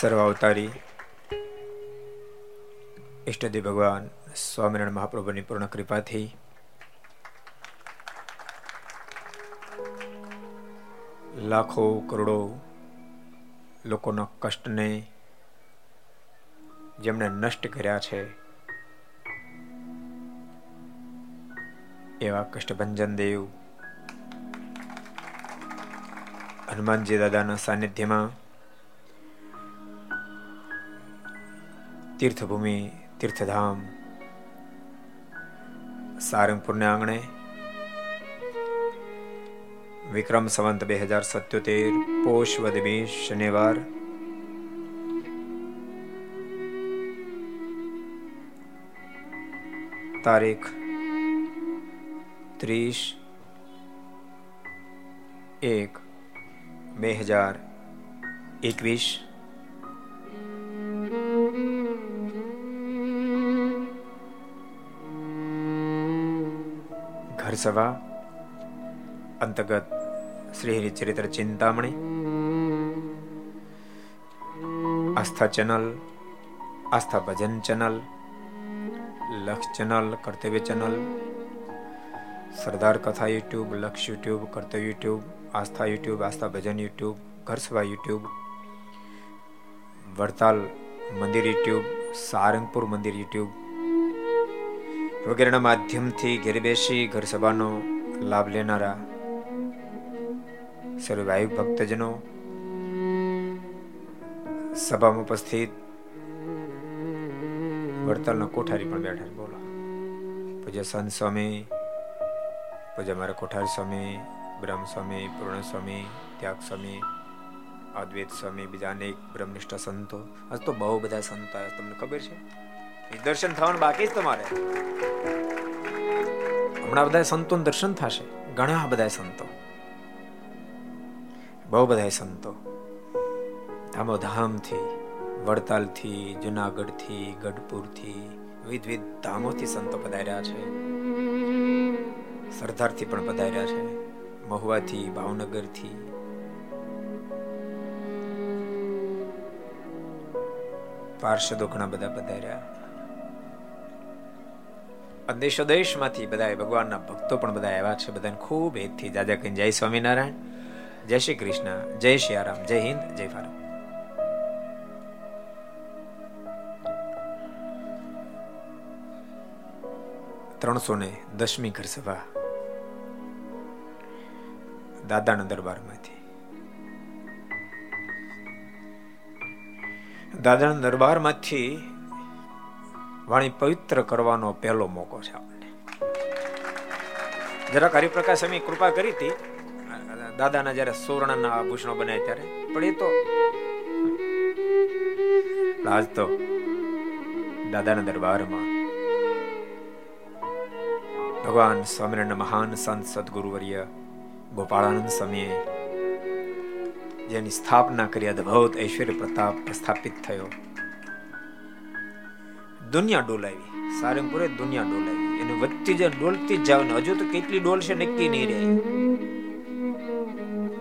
સર્વ અવતારી ઈષ્ટદેવ ભગવાન સ્વામિનારાયણ મહાપ્રભુની પૂર્ણ કૃપાથી. લાખો, કરોડો લોકોના કષ્ટને જેમણે નષ્ટ કર્યા છે, એવા કષ્ટભંજન દેવ હનુમાનજી દાદાના સાનિધ્યમાં તીર્થભૂમિ તીર્થધામ સારંગપુરને આંગણે વિક્રમ સંવંત બે હજાર સત્યોતેર પોષ વદમી શનિવાર તારીખ ત્રીસ એક બે હજાર એકવીસ સભા અંતર્ગત Shri Haricharitra Chintamani Aastha channel Aastha Bhajan channel Laksh channel Kartavya channel Sardar Katha YouTube Laksh YouTube Kartavya YouTube Aastha YouTube Aastha Bhajan YouTube Gharsabha YouTube Vadtal Mandir YouTube Sarangpur મંદિર યુટ્યુબ વગેરેના માધ્યમથી ઘેર બેસી ઘર સભાનો લાભ લેનારા સર્વ ભાઈ ભક્તજનો સભામાં ઉપસ્થિત વડતાલના કોઠારી પણ બેઠા બોલો. પૂજ્ય સંત સ્વામી, પૂજ્ય મારા કોઠારી સ્વામી, બ્રહ્મ સ્વામી, પૂર્ણ સ્વામી, ત્યાગ સ્વામી, અદ્વૈત સ્વામી, બીજા અનેક બ્રહ્મનિષ્ઠ સંતો. આજ તો બહુ બધા સંતો તમને ખબર છે? દર્શન થવાનું બાકી જ તમારે. હમણાં બધા સંતો દર્શન થશે. ઘણા બધા સંતો. બહુ બધા સંતો. આમો ધામથી, વડતાલથી, જુનાગઢથી, ગઢપુરથી વિવિધ વિવિધ ધામોથી સંતો પધાર્યા છે. સરદારથી પણ પધાર્યા છે. મહુવાથી, ભાવનગરથી. પાર્ષદો ઘણા બધા પધાર્યા. દેશો દેશમાંથી બધા ભગવાનના ભક્તો પણ બધા આવ્યા છે, બધાને ખૂબ હેતથી જાજા કહીને જય સ્વામિનારાયણ, જય શ્રી કૃષ્ણ, જય શ્રી જય હિન્દ, જય ભારત. ત્રણસો ને દસમી ઘર સભા દાદાના દરબારમાંથી. દાદાના દરબારમાંથી વાણી પવિત્ર કરવાનો પહેલો મોકો છે આપણને. જરાક હરિપ્રકાશ સ્વામી કૃપા કરી હતી. દાદાના જયારે સુવર્ણના આભૂષણો બનાવ્યા ત્યારે. પણ એ તો આજ તો દાદાના દરબારમાં ભગવાન સ્વામિનારાયણ મહાન સંત સદગુરુવર્ય ગોપાળાનંદ સ્વામીએ જેની સ્થાપના કરી અદભુત ઐશ્વર્ય પ્રતાપ પ્રસ્થાપિત થયો. દુનિયા ડોલાવી. સારંગપુરે દુનિયા ડોલાવી. એને વધતી જ ડોલતી જ જાવ હજુ તો કેટલી ડોલ છે નક્કી નહીં રહે.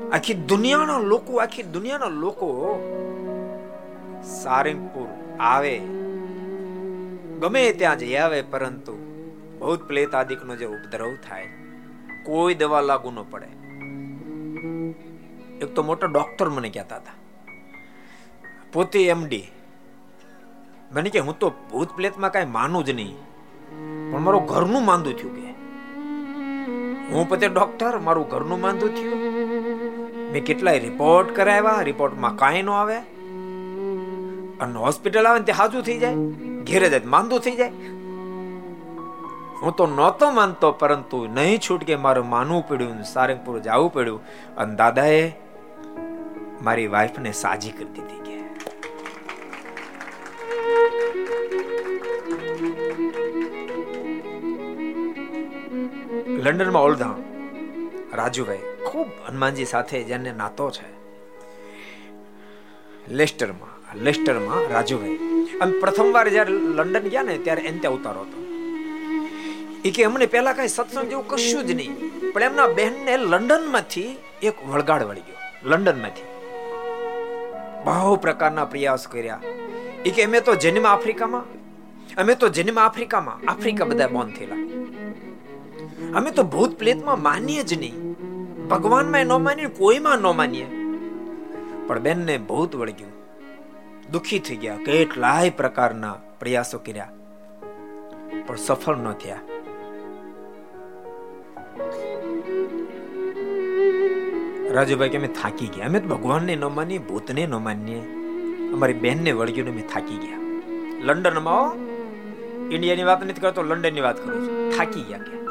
આખી દુનિયાના લોકો, આખી દુનિયાના લોકો સારંગપુર આવે. ગમે ત્યાં જઈ આવે, પરંતુ ભૂત પ્લેત આદિકનો જે ઉપદ્રવ થાય, કોઈ દવા લાગુ ન પડે. એક તો મોટો ડોક્ટર મને કહેતા હતા. પોતે એમડી મને કે હું તો ભૂત પ્લેતમાં કઈ માનું જ નહીં. પણ મારું ઘરનું માંદું થયું કે. હું પોતે ડોક્ટર, મારું ઘરનું માંદું થયું. મેં કેટલાય રિપોર્ટ કરાવ્યા રિપોર્ટમાં કાંઈ ન આવે. અને હોસ્પિટલ આવે ને તે હાજુ થઈ જાય. ઘેરે જાય માંદું થઈ જાય. હું તો નહોતો માનતો, પરંતુ નહીં છૂટકે મારું માનવું પડ્યું સારંગપુર જવું પડ્યું. અને દાદાએ મારી વાઈફને સાજી કરી દીધી કે. લંડનમાં ઓલધા રાજુભાઈ, ખૂબ હનુમાનજી સાથે જેને નાતો છે. લેસ્ટરમાં લેસ્ટરમાં રાજુભાઈ. અને પ્રથમવાર જ્યારે લંડન ગયા ને, ત્યારે એને ત્યાં ઉતારો હતો. એ કે અમને પહેલા કઈ સત્સંગ જેવું કશું જ નહીં, પણ એમના બહેનને લંડનમાંથી એક વળગાડ વળી ગયો, લંડનમાંથી. બહુ પ્રકારના પ્રયાસ કર્યા. એ કે અમે તો જન્મ આફ્રિકામાં, અમે તો જન્મ આફ્રિકામાં, આફ્રિકા બધા બોન થયેલા. અમે તો ભૂત પ્લેતમાં માનીએ જ નહીં. ભગવાનમાં ન માનીએ, કોઈમાં ન માનીએ. પણ બેનને ભૂત વળગ્યું. દુખી થઈ ગયા, કેટલાય પ્રકારના પ્રયાસો કર્યા. પણ સફળ ન થયા. રાજુભાઈ કે, અમે થાકી ગયા. અમે તો ભગવાનને ન માનીએ, ભૂતને ન માનીએ. અમારી બહેનને વળગ્યું અમે થાકી ગયા. લંડનમાં ઇન્ડિયાની વાત નથી કરતો, લંડનની વાત કરું છું. થાકી ગયા કે?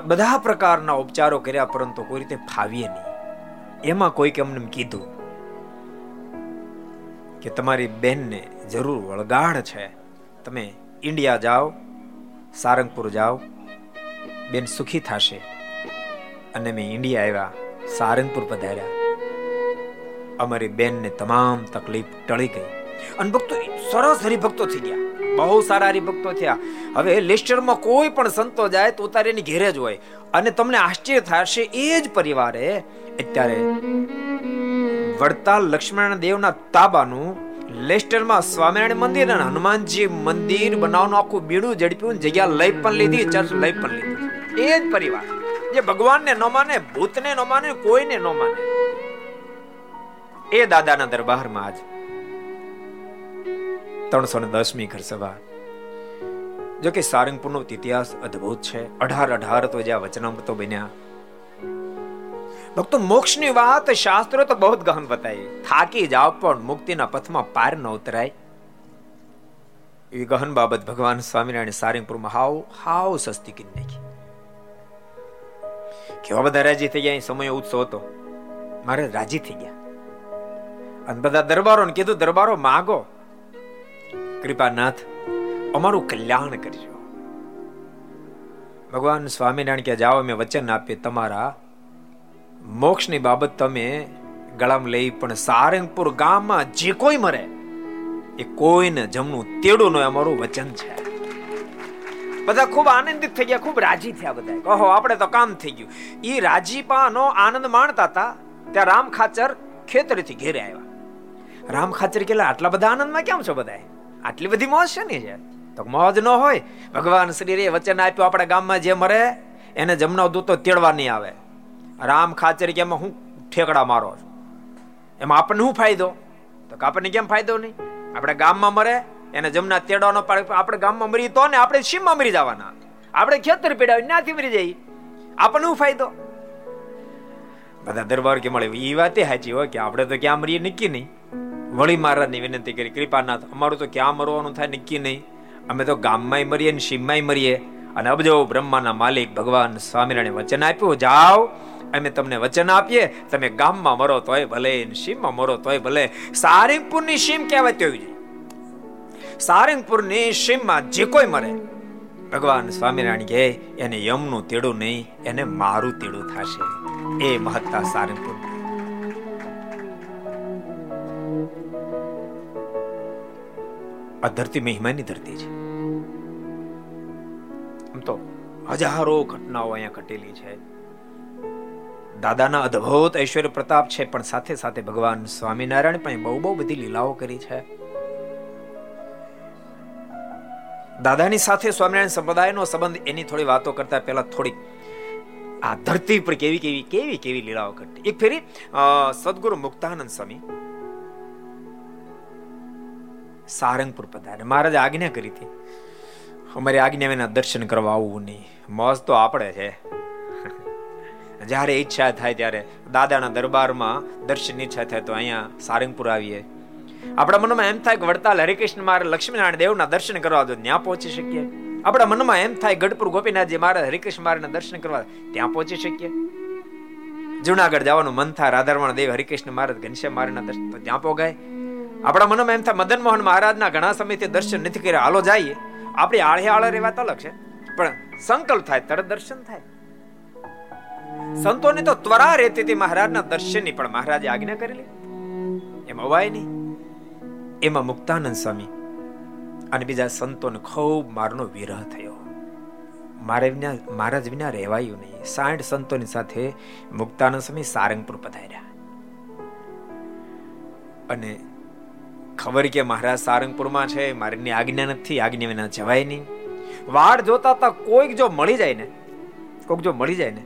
બધા પ્રકારના ઉપચારો કર્યા પરંતુ કોઈ રીતે ફાવીએ નહીં. એમાં કોઈક અમને કીધું કે તમારી બેનને જરૂર વળગાડ છે. તમે ઇન્ડિયા જાઓ, સારંગપુર જાઓ, બેન સુખી થશે. અને મેં ઇન્ડિયા આવ્યા, સારંગપુર પધાર્યા. અમારી બેનને તમામ તકલીફ ટળી ગઈ. અને ભક્તો, સરસ હરિભક્તો થઈ ગયા. બહુ સારા હરિભક્તો થયા. હવે લેસ્ટરમાં કોઈ પણ સંતો જાય તો ઉતારે ઘેરે જ હોય. અને તમને આશ્ચર્ય થશે, એ જ પરિવારે અત્યારે વડતાલ લક્ષ્મણ દેવના તાબાનું લેસ્ટરમાં સ્વામિનારાયણ મંદિર અને હનુમાનજી મંદિર બનાવવાનું આખું બીડું ઝડપ્યું જગ્યા લઈ પણ લીધી, ચર્ચ લઈ પણ લીધી. એ જ પરિવાર. જે ભગવાનને ન માને, ભૂતને ન માને, કોઈને ન માને. એ દાદાના દરબારમાં આજ ત્રણસો ને દસમી ઘર સભા જો કે સારંગપુરનો ઇતિહાસ અદ્ભુત છે. અઢાર અઢાર તો જ્યાં વચનામૃતો બન્યા. ભક્તો, મોક્ષની વાત શાસ્ત્રો તો બહુ ગહન બતાવી. થાકી જાવ પણ મુક્તિના પથમાં પાર ન ઉતરાય. એવી ગહન બાબત ભગવાન સ્વામિનારાયણ સારંગપુરમાં હાવ હાવ સસ્તી કરી નાખી. કેવા બધા રાજી થઈ ગયા સમય ઉત્સવ હતો. મારે રાજી થઈ ગયા. અને બધા દરબારો કીધું, દરબારો માગો. કૃપાનાથ અમારું કલ્યાણ કરજો. ભગવાન સ્વામિનારાયણ કે જાઓ મેં વચન આપીએ તમારા. મોક્ષની બાબત તમે ગળામાં લઈ, પણ સારંગપુર ગામમાં જે કોઈ મરે, એ કોઈને જમનું તેડું ન અમારું વચન છે. બધા ખૂબ આનંદિત થઈ ગયા, ખૂબ રાજી થયા બધા કહો આપણે તો કામ થઈ ગયું. એ રાજીપાનો આનંદ માણતા હતા, ત્યાં રામ ખાચર ખેતરેથી ઘેરે આવ્યા. રામ ખાચર કેલા આટલા બધા આનંદમાં કેમ છો બધા આટલી બધી મોજ છે ને છે? તો મોજ ન હોય, ભગવાન શ્રી વચન આપ્યું આપણા ગામમાં જે મરે, એને જમનો દૂતો તેડવા નહીં આવે. રામ ખાચર કે એમાં હું ઠેકડા મારો છું? એમાં આપણને શું ફાયદો? તો આપણને કેમ ફાયદો નહીં? આપણે ગામમાં મરે, એને જમના તેડવાનો આપણે ગામમાં મરી તો ને આપણે સીમમાં મરી જવાના. આપણે ખેતર પીડાવી નાથી મરી જઈએ. આપણને શું ફાયદો? બધા દરબાર કે મળે એ વાતે સાચી હોય કે આપણે તો ક્યાં મરીએ, નક્કી નહીં. વળી મહારાજની વિનંતી કરી, કૃપાનાથ, અમારું તો ક્યાં મરવાનું થાય? નક્કી નહીં. અમે તો ગામમાંય મરીએ ને સીમમાંય મરીએ. અને અબજો બ્રહ્માના માલિક ભગવાન સ્વામિનારાયણ વચન આપ્યું. જાઓ, અમે તમને વચન આપીએ. તમે ગામમાં મરો તોય ભલે સીમમાં મરો તોય ભલે. સારંગપુરની સીમ કહેવાય તેવી સારંગપુરની શીમમાં જે કોઈ મરે, ભગવાન સ્વામિનારાયણ કહે, એને યમનું તેડું નહીં, એને મારું તેડું થશે. એ મહત્તા સારંગપુર આ ધરતી મહિમાની ધરતી છે. આમ તો હજારો ઘટનાઓ અહીંયા ઘટેલી છે. દાદાના અદ્ભુત ઐશ્વર્ય પ્રતાપ છે, પણ સાથે સાથે ભગવાન સ્વામિનારાયણ પણ બહુ બહુ બધી લીલાઓ કરી છે. દાદાની સાથે સ્વામિનારાયણ સંપ્રદાયનો સંબંધ એની થોડી વાતો કરતા પહેલા થોડીક આ ધરતી પર કેવી કેવી કેવી કેવી લીલાઓ ઘટી. એક ફેરી સદગુરુ મુક્તાનંદ સ્વામી સારંગપુર પધારે મહારાજ આજ્ઞા કરી હતી. અમારી આજ્ઞા વિના દર્શન કરવા આવવું નહીં. મોજ તો આપણે છે. જ્યારે ઈચ્છા થાય ત્યારે દાદાના દરબારમાં દર્શન ઈચ્છા થાય તો અહીંયા સારંગપુર આવીએ. આપણા મનમાં એમ થાય કે વડતાલ હરિકૃષ્ણ મારે લક્ષ્મીનારાયણ દેવના દર્શન કરવા તો ત્યાં પહોંચી શકીએ. આપણા મનમાં એમ થાય ગઢપુર ગોપીનાથજી મહારાજ હરિકૃષ્ણ મહારાજના દર્શન કરવા ત્યાં પહોંચી શકીએ. જુનાગઢ જવાનું મન થાય રાધારમણ દેવ હરિકૃષ્ણ મહારાજ ઘનશ્યામ મહારાજના દર્શન તો ત્યાં પોગાય. આપણા મનમાં એમ થાય, મદન મોહન મહારાજના ઘણા સમયથી દર્શન નથી કર્યા. હાલો જઈએ. આપણી આળે આળે વાત અલગ છે. પણ સંકલ્પ થાય, તરત દર્શન થાય. સંતોને તો ત્વરા રહેતી હતી મહારાજના દર્શનની, પણ મહારાજે આજ્ઞા કરેલી એમ અવાય નહીં. એમાં મુક્તાનંદ સ્વામી અને બીજા સંતોને ખૂબ મારનો વિરહ થયો. મારે વિના, મહારાજ વિના રહેવાયું નહીં. સાઠ સંતોની સાથે મુક્તાનંદ સ્વામી સારંગપુર પધાર્યા. અને ખબર કે મહારાજ સારંગપુરમાં છે, મારીની આજ્ઞા નથી, આજ્ઞા વિના જવાય નહીં. વાડ જોતા તા કોઈક જો મળી જાય ને, કોઈક જો મળી જાય ને,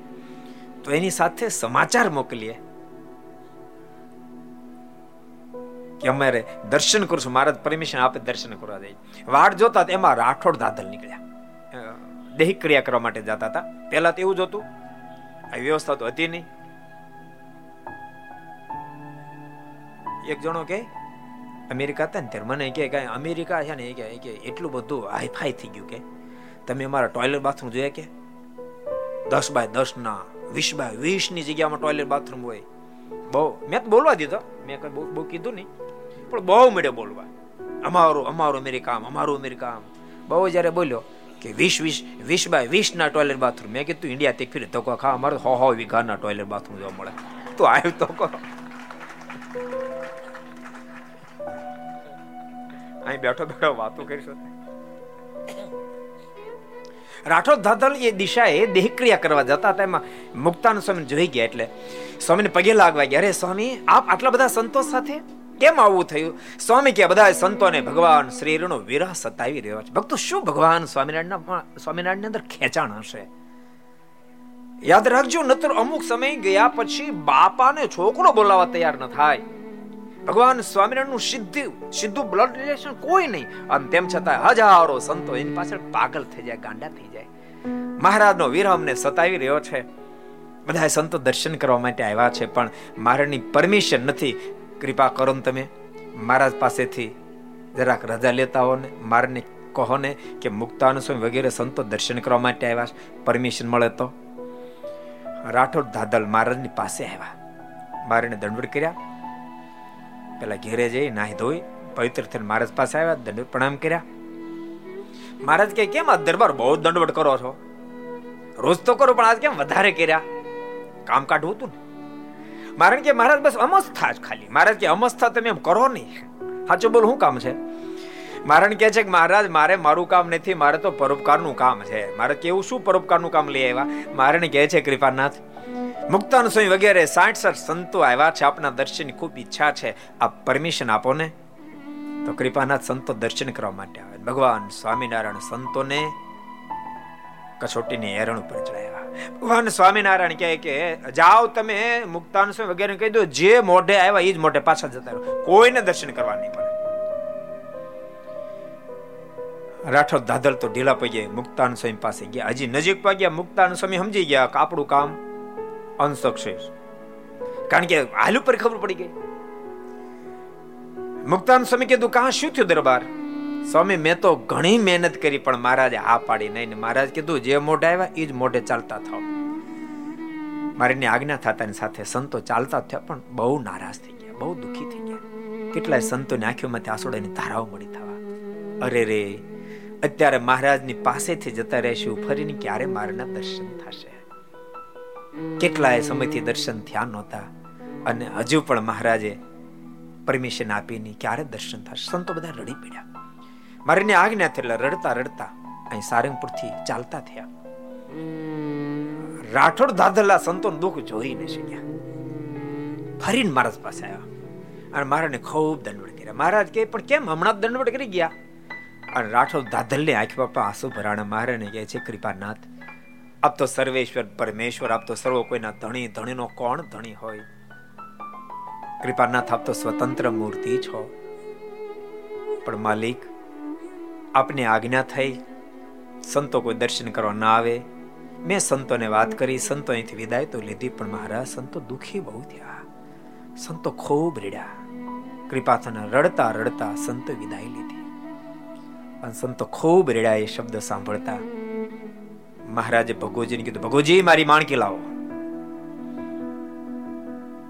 તો એની સાથે સમાચાર મોકલીએ કે અમારે દર્શન કરશું, મહારાજ પરમિશન આપે દર્શન કરવા જઈએ વાડ જોતા એમાં રાઠોડ દાદલ નીકળ્યા. દૈહિક ક્રિયા કરવા માટે જતા હતા પહેલા તો એવું જ હતું. આ વ્યવસ્થા તો હતી નહીં. એક જણો કે અમેરિકા હતા ને ત્યારે મને કે કાંઈ અમેરિકા છે ને કે એટલું બધું હાઈફાઈ થઈ ગયું કે. તમે અમારા ટોયલેટ બાથરૂમ જોયા કે? દસ બાય દસ ના, વીસ બાય વીસની જગ્યામાં ટોયલેટ બાથરૂમ હોય. બહુ, મેં તો બોલવા દીધો. મેં કઈ બહુ કીધું નહીં. પણ બહુ મળે બોલવા. અમારું અમારું અમેરિકા અમારું અમેરિકા બહુ જયારે બોલ્યો કે વીસ વીસ વીસ બાય વીસ ના ટોયલેટ બાથરૂમ મેં કીધું, ઇન્ડિયા તે ફીરે તો ખા, અમારે હો હો વીઘાના ટોયલેટ બાથરૂમ જોવા મળે. તો આવ્યું તો કરો અહીં બેઠો બેઠો વાતો કરીશું. રાઠોડ ધાધલ એ દિશાએ દેહક્રિયા કરવા જતા હતા. એમાં મુક્તાન સ્વામી જોઈ ગયા એટલે સ્વામીને પગે લાગવા ગયા. અરે સ્વામી, આપ આટલા બધા સંતો સાથે કેમ આવું થયું? સ્વામી કે બધા સંતોને ભગવાન શ્રીનો વિરહ સતાવી રહ્યો છે. ભક્તો, શું ભગવાન સ્વામિનારાયણ સ્વામિનારાયણની અંદર ખેંચાણ હશે? યાદ રાખજો, નતર અમુક સમય ગયા પછી બાપાને છોકરો બોલાવવા તૈયાર ન થાય. ભગવાન સ્વામિનારાયણનું સીધું સીધું બ્લડ રિલેશન કોઈ નહીં. અને તેમ છતાં હજારો સંતો એની પાછળ પાગલ થઈ જાય, ગાંડા થઈ જાય. મહારાજનો વિરહ અમને સતાવી રહ્યો છે. બધા સંતો દર્શન કરવા માટે આવ્યા છે, પણ મારાની પરમિશન નથી. કૃપા કરો ને તમે. મહારાજ પાસેથી જરાક રજા લેતા હો ને, મારને કહો ને કે મુક્તાનુ સ્વામી વગેરે સંતો દર્શન કરવા માટે આવ્યા છે. પરમિશન મળે તો. રાઠોડ દાદલ મહારાજની પાસે આવ્યા. મારે દંડવડ કર્યા. પેલા ઘેરે જઈ નાહી ધોઈ, પવિત્ર થઈને મહારાજ પાસે આવ્યા, દંડ પ્રણામ કર્યા. મહારાજ કે કેમ આ દરબાર બહુ દંડવટ કરો છો? રોજ તો કરો, પણ આજ કેમ વધારે કર્યા? કામ કાઢવું હતું ને? મહારાજ કે, મહારાજ, બસ અમસ્થા જ ખાલી. મહારાજ કે, અમસ્થા તમે એમ કરો નહીં. સાચું બોલ, શું કામ છે? મહારાજ કે છે કે મહારાજ, મારે મારું કામ નથી, મારે તો પરોપકારનું કામ છે. મારે કેવું, શું પરોપકારનું કામ લઈ આવ્યા? મારણ કહે છે, કૃપાનાથ, મુક્તાન સ્વામી વગેરે સાઠ સાઠ સંતો આવ્યા છે, આપના દર્શનની ખૂબ ઈચ્છા છે. આપ પરમિશન આપો ને? તો કૃપાનાથ સંતો દર્શન કરવા માટે આવે. ભગવાન સ્વામિનારાયણ સંતોને કસોટીની એરણ ઉપર ચડાવ્યા. ભગવાન સ્વામિનારાયણ કહે કે, જાઓ તમે, મુક્તાન સ્વામી વગેરે કહી દો, જે મોઢે આવ્યા એ જ મોઢે પાછા જતા રહો. કોઈને દર્શન કરવા નહીં પડે રાઠોડ દાદલ તો ઢીલા પડી મુક્તાન સ્વામી પાસે ગયા. હજી નજીક પાગ્યા મુક્તાન સ્વામી સમજી ગયા કે આપણું કામ અનસક્સેસ કારણ કે હાલ ઉપર ખબર પડી ગઈ. મુક્તાન સ્વામી કીધું, કાં શું થયું દરબાર? સ્વામી, મેં તો ઘણી મહેનત કરી, પણ મહારાજે હા પાડી નહીં. મહારાજ કીધું, જે મોઢે આવ્યા એ જ મોઢે ચાલતા થાવ મારીની આજ્ઞા થતાની સાથે સંતો ચાલતા થયા, પણ બહુ નારાજ થઈ ગયા, બહુ દુઃખી થઈ ગયા. કેટલાય સંતોની આંખોમાંથી આંસુડાની ધારાઓ મળી થવા. અરે રે અત્યારે મહારાજની પાસેથી જતા રહેશું ફરીને ક્યારે મારના દર્શન થશે? કેટલાય સમયથી દર્શન થયા નહોતા અને હજુ પણ મહારાજે પરમિશન આપીને ક્યારે દર્શન થશે? સંતો બધા રડી પડ્યા. મારીને આજ્ઞા થયેલા રડતા રડતા અહીં સારંગપુરથી ચાલતા થયા. રાઠોડ દાદલા સંતોનું દુઃખ જોઈ ન શક્યા. ફરીને મહારાજ પાસે આવ્યા અને મહારાજને ખૂબ દંડવડ કર્યા. મહારાજ કે પણ કેમ હમણાં દંડવડ કરી ગયા? અને રાઠોડ દાદલને આંખ બાપા આંસુ ભરાણા ને કહે છે, કૃપાનાથ, આપ તો સર્વેશ્વર, પરમેશ્વર, આપ તો સર્વ કોઈના ધણી, ધણીનો કોણ ધણી હોય? કૃપાનાથ, આપ તો સ્વતંત્ર મૂર્તિ છો. પણ માલિક, આપને આજ્ઞા થઈ, સંતો કોઈ દર્શન કરવા ના આવે. મેં સંતોને વાત કરી, સંતો અહીંથી વિદાય તો લીધી, પણ મારા સંતો દુખી બહુ થયા. સંતો ખૂબ રેડ્યા. કૃપાથના રડતા રડતા સંતો વિદાય લીધી. અને સંતો ખૂબ રેડ્યા એ શબ્દ સાંભળતા. મહારાજે ભગોજીને કીધું ભગોજી મારી માણકી લાવો.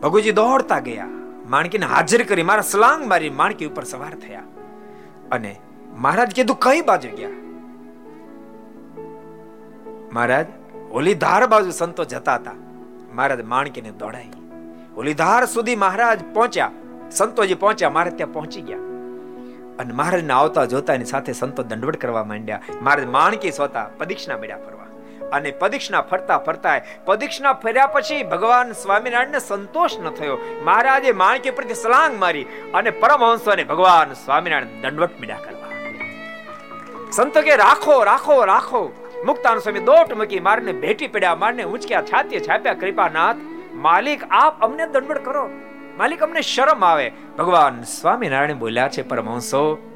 ભગોજી દોડતા ગયા. માણકીને હાજર કરી મારા સલાંગ મારી માણકી ઉપર સવાર થયા. અને મહારાજ કીધું, કઈ બાજુ ગયા? મહારાજ, ઓલીધાર બાજુ સંતો જતા હતા. મહારાજ માણકીને દોડાઈ. ઓલીધાર સુધી મહારાજ પહોંચ્યા. સંતોજી પહોંચ્યા મહારાજ ત્યાં પહોંચી ગયા. અને મહારાજને આવતા જોતા એની સાથે સંતો દંડવટ કરવા માંડ્યા. મહારાજ માણકી સોતા પદીક્ષના મેળા ફરવા. અને પદીક્ષના ફરતા ફરતા પદીક્ષના ફર્યા પછી ભગવાન સ્વામિનારાયણને સંતોષ ન થયો. મહારાજે માણકી પ્રત્યે સલાંગ મારી અને પરમહંસોને ભગવાન સ્વામિનારાયણ દંડવટ મીડા કરવા. સંતો કે, રાખો રાખો રાખો. મુક્તાન સ્વામી દોટ મૂકી મારને ભેટી પડ્યા. મારને ઉંચક્યા છાતીએ છાપ્યા, કૃપાનાથ, માલિક, આપ અમને દંડવટ કરો. માલિક અમને શરમ આવે. ભગવાન સ્વામિનારાયણ બોલ્યા છે, પરમહંસો,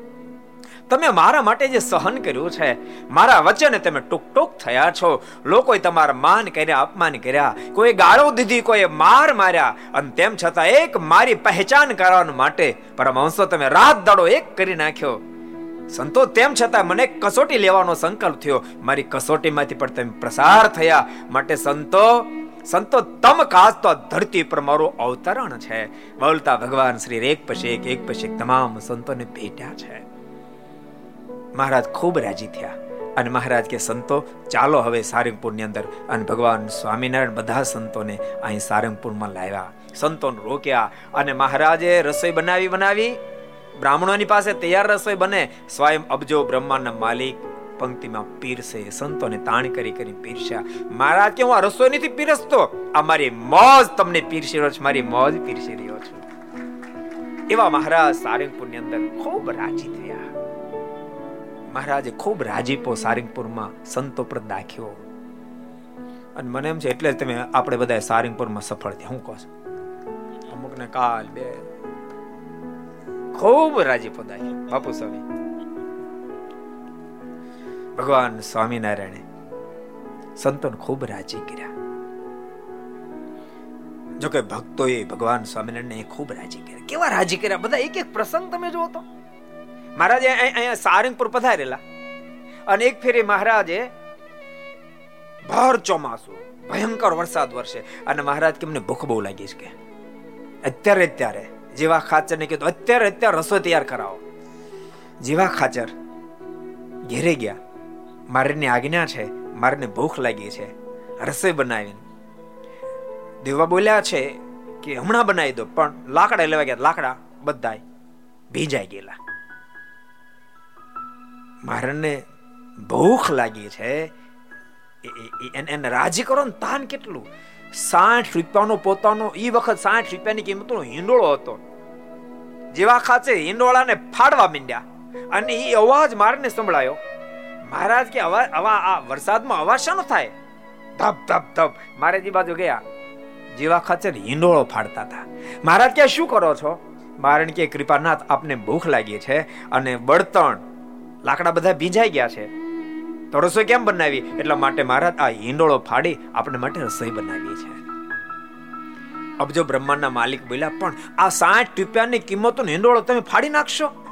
તમે મારા માટે જે સહન કર્યું છે, મારા વચને તમે ટૂંક થયા છો. લોકોએ તમારા માન કર્યા, અપમાન કર્યા. કોઈ ગાળો દીધી, કોઈ માર માર્યા. અને તેમ છતાં એક મારી પહેચાન કરવાનું માટે, પરમહંસો, તમે રાત દાડો એક કરી નાખ્યો. સંતો, તેમ છતાં મને કસોટી લેવાનો સંકલ્પ થયો. મારી કસોટીમાંથી પણ તમે પ્રસાર થયા. માટે સંતો સંતો તમ કાસ તો ધરતી પર મારું અવતરણ છે. બોલતા ભગવાન શ્રી એક પછી એક એક પછી તમામ સંતોને ભેટ્યા છે. મહારાજ ખૂબ રાજી થયા અને મહારાજ કે, સંતો, ચાલો હવે સારંગપુરની અંદર. અને ભગવાન સ્વામિનારાયણ બધા સંતોને અહીં સારંગપુરમાં લાવ્યા. સંતોને રોક્યા અને મહારાજે રસોઈ બનાવી બનાવી. બ્રાહ્મણોની પાસે તૈયાર રસોઈ બને. સ્વયં અબજો બ્રહ્માંડના માલિક પંક્તિમાં પીરસે, સંતોને તાણ કરી કરી પીરસ્યા. મહારાજ કે હું આ રસોઈ નથી પીરસતો? આ મારી મોજ તમને પીરસી રહ્યો છું, મારી મોજ પીરસી રહ્યો છું. એવા મહારાજ સારંગપુરની અંદર ખૂબ રાજી થયા. મહારાજે ખૂબ રાજીપો સારંગપુરમાં, સંતો પર દાખ્યો. અને મને એમ છે, એટલે તમે આપણે બધા સારંગપુરમાં સફળ થયા. હું કહો છું. અમુકને કાલ બે. ખૂબ રાજીપો દાખ્યો. બાપુ સ્વામી ભગવાન સ્વામિનારાયણે સંતોને ખૂબ રાજી કર્યા. જો કે ભક્તોએ ભગવાન સ્વામિનારાયણને ખૂબ રાજી કર્યા. કેવા રાજી કર્યા? બધા એક એક પ્રસંગ તમે જુઓ તો. મહારાજે અહીંયા સારંગપુર પધારેલા. અને એક ફેરી મહારાજે ભર ચોમાસું, ભયંકર વરસાદ વરસે. અને મહારાજ કે મને ભૂખ બહુ લાગી છે કે, અત્યારે અત્યારે જેવા ખાચર ને કીધું, અત્યારે અત્યારે રસોઈ તૈયાર કરાવો. જેવા ખાચર ઘેરે ગયા. મારીની આજ્ઞા છે, મારીને ભૂખ લાગી છે. રસોઈ બનાવીને. દેવા બોલ્યા છે કે હમણાં બનાવી દો, પણ લાકડા લેવા ગયા, લાકડા બધા ભીજાઈ ગયેલા. મારને ભૂખ લાગી છે. એને રાજી કરો ને તાન કેટલું? સાઠ રૂપિયાનો પોતાનો એ વખત સાઠ રૂપિયાની કિંમતનો હિંડોળો હતો. જેવા ખાચે હિંડોળાને ફાડવા માંડ્યા. અને એ અવાજ મારને સંભળાયો. મહારાજ કે અવાજ આવા આ વરસાદમાં અવાજ શાનો થાય? ધબ ધબ ધબ મારે જે બાજુ ગયા. જેવા ખાચર હિંડોળો ફાડતા હતા. મહારાજ કે, શું કરો છો? મારણ કે, કૃપાનાથ, આપને ભૂખ લાગી છે અને બળતણ. લાકડા બધા ભીંજાઈ ગયા છે. તો રસોઈ કેમ બનાવી? એટલા માટે મહારાજ આ હિંડોળો ફાડી આપણે માટે રસોઈ બનાવી છે. અબજો બ્રહ્માંડના માલિક બોલ્યા, પણ આ સાઠ રૂપિયાની કિંમતનો હિંડોળો તમે ફાડી નાખશો?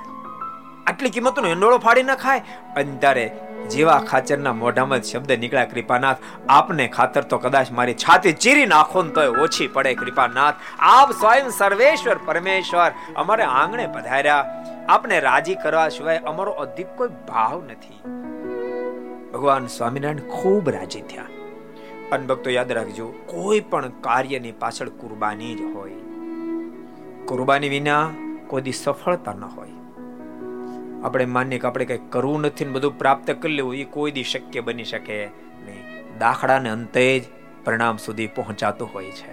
આટલી કિંમતનો હિંડોળો ફાડી ના ખાય? અંધારે જેવા ખાચરના મોઢામાં શબ્દ નીકળ્યા, કૃપાનાથ, આપને ખાતર તો કદાચ મારી છાતી ચીરી નાખો ને તોય ઓછી પડે, કૃપાનાથ. આપ સ્વયં સર્વેશ્વર પરમેશ્વર. અમારે આંગણે પધાર્યા. આપને રાજી કરવા સિવાય અમારો અધિક કોઈ ભાવ નથી. ભગવાન સ્વામિનારાયણ ખૂબ રાજી થયા. અને ભક્તો યાદ રાખજો, કોઈ પણ કાર્યની પાછળ કુરબાની જ હોય. કુરબાની વિના કોઈ સફળતા ન હોય. આપણે માનીએ કે આપણે કઈ કરવું નથી ને બધું પ્રાપ્ત કરી લેવું, એ કોઈ દી શક્ય બની શકે નહીં. દાખલાને અંતે જ પરિણામ સુધી પહોંચાતું હોય છે.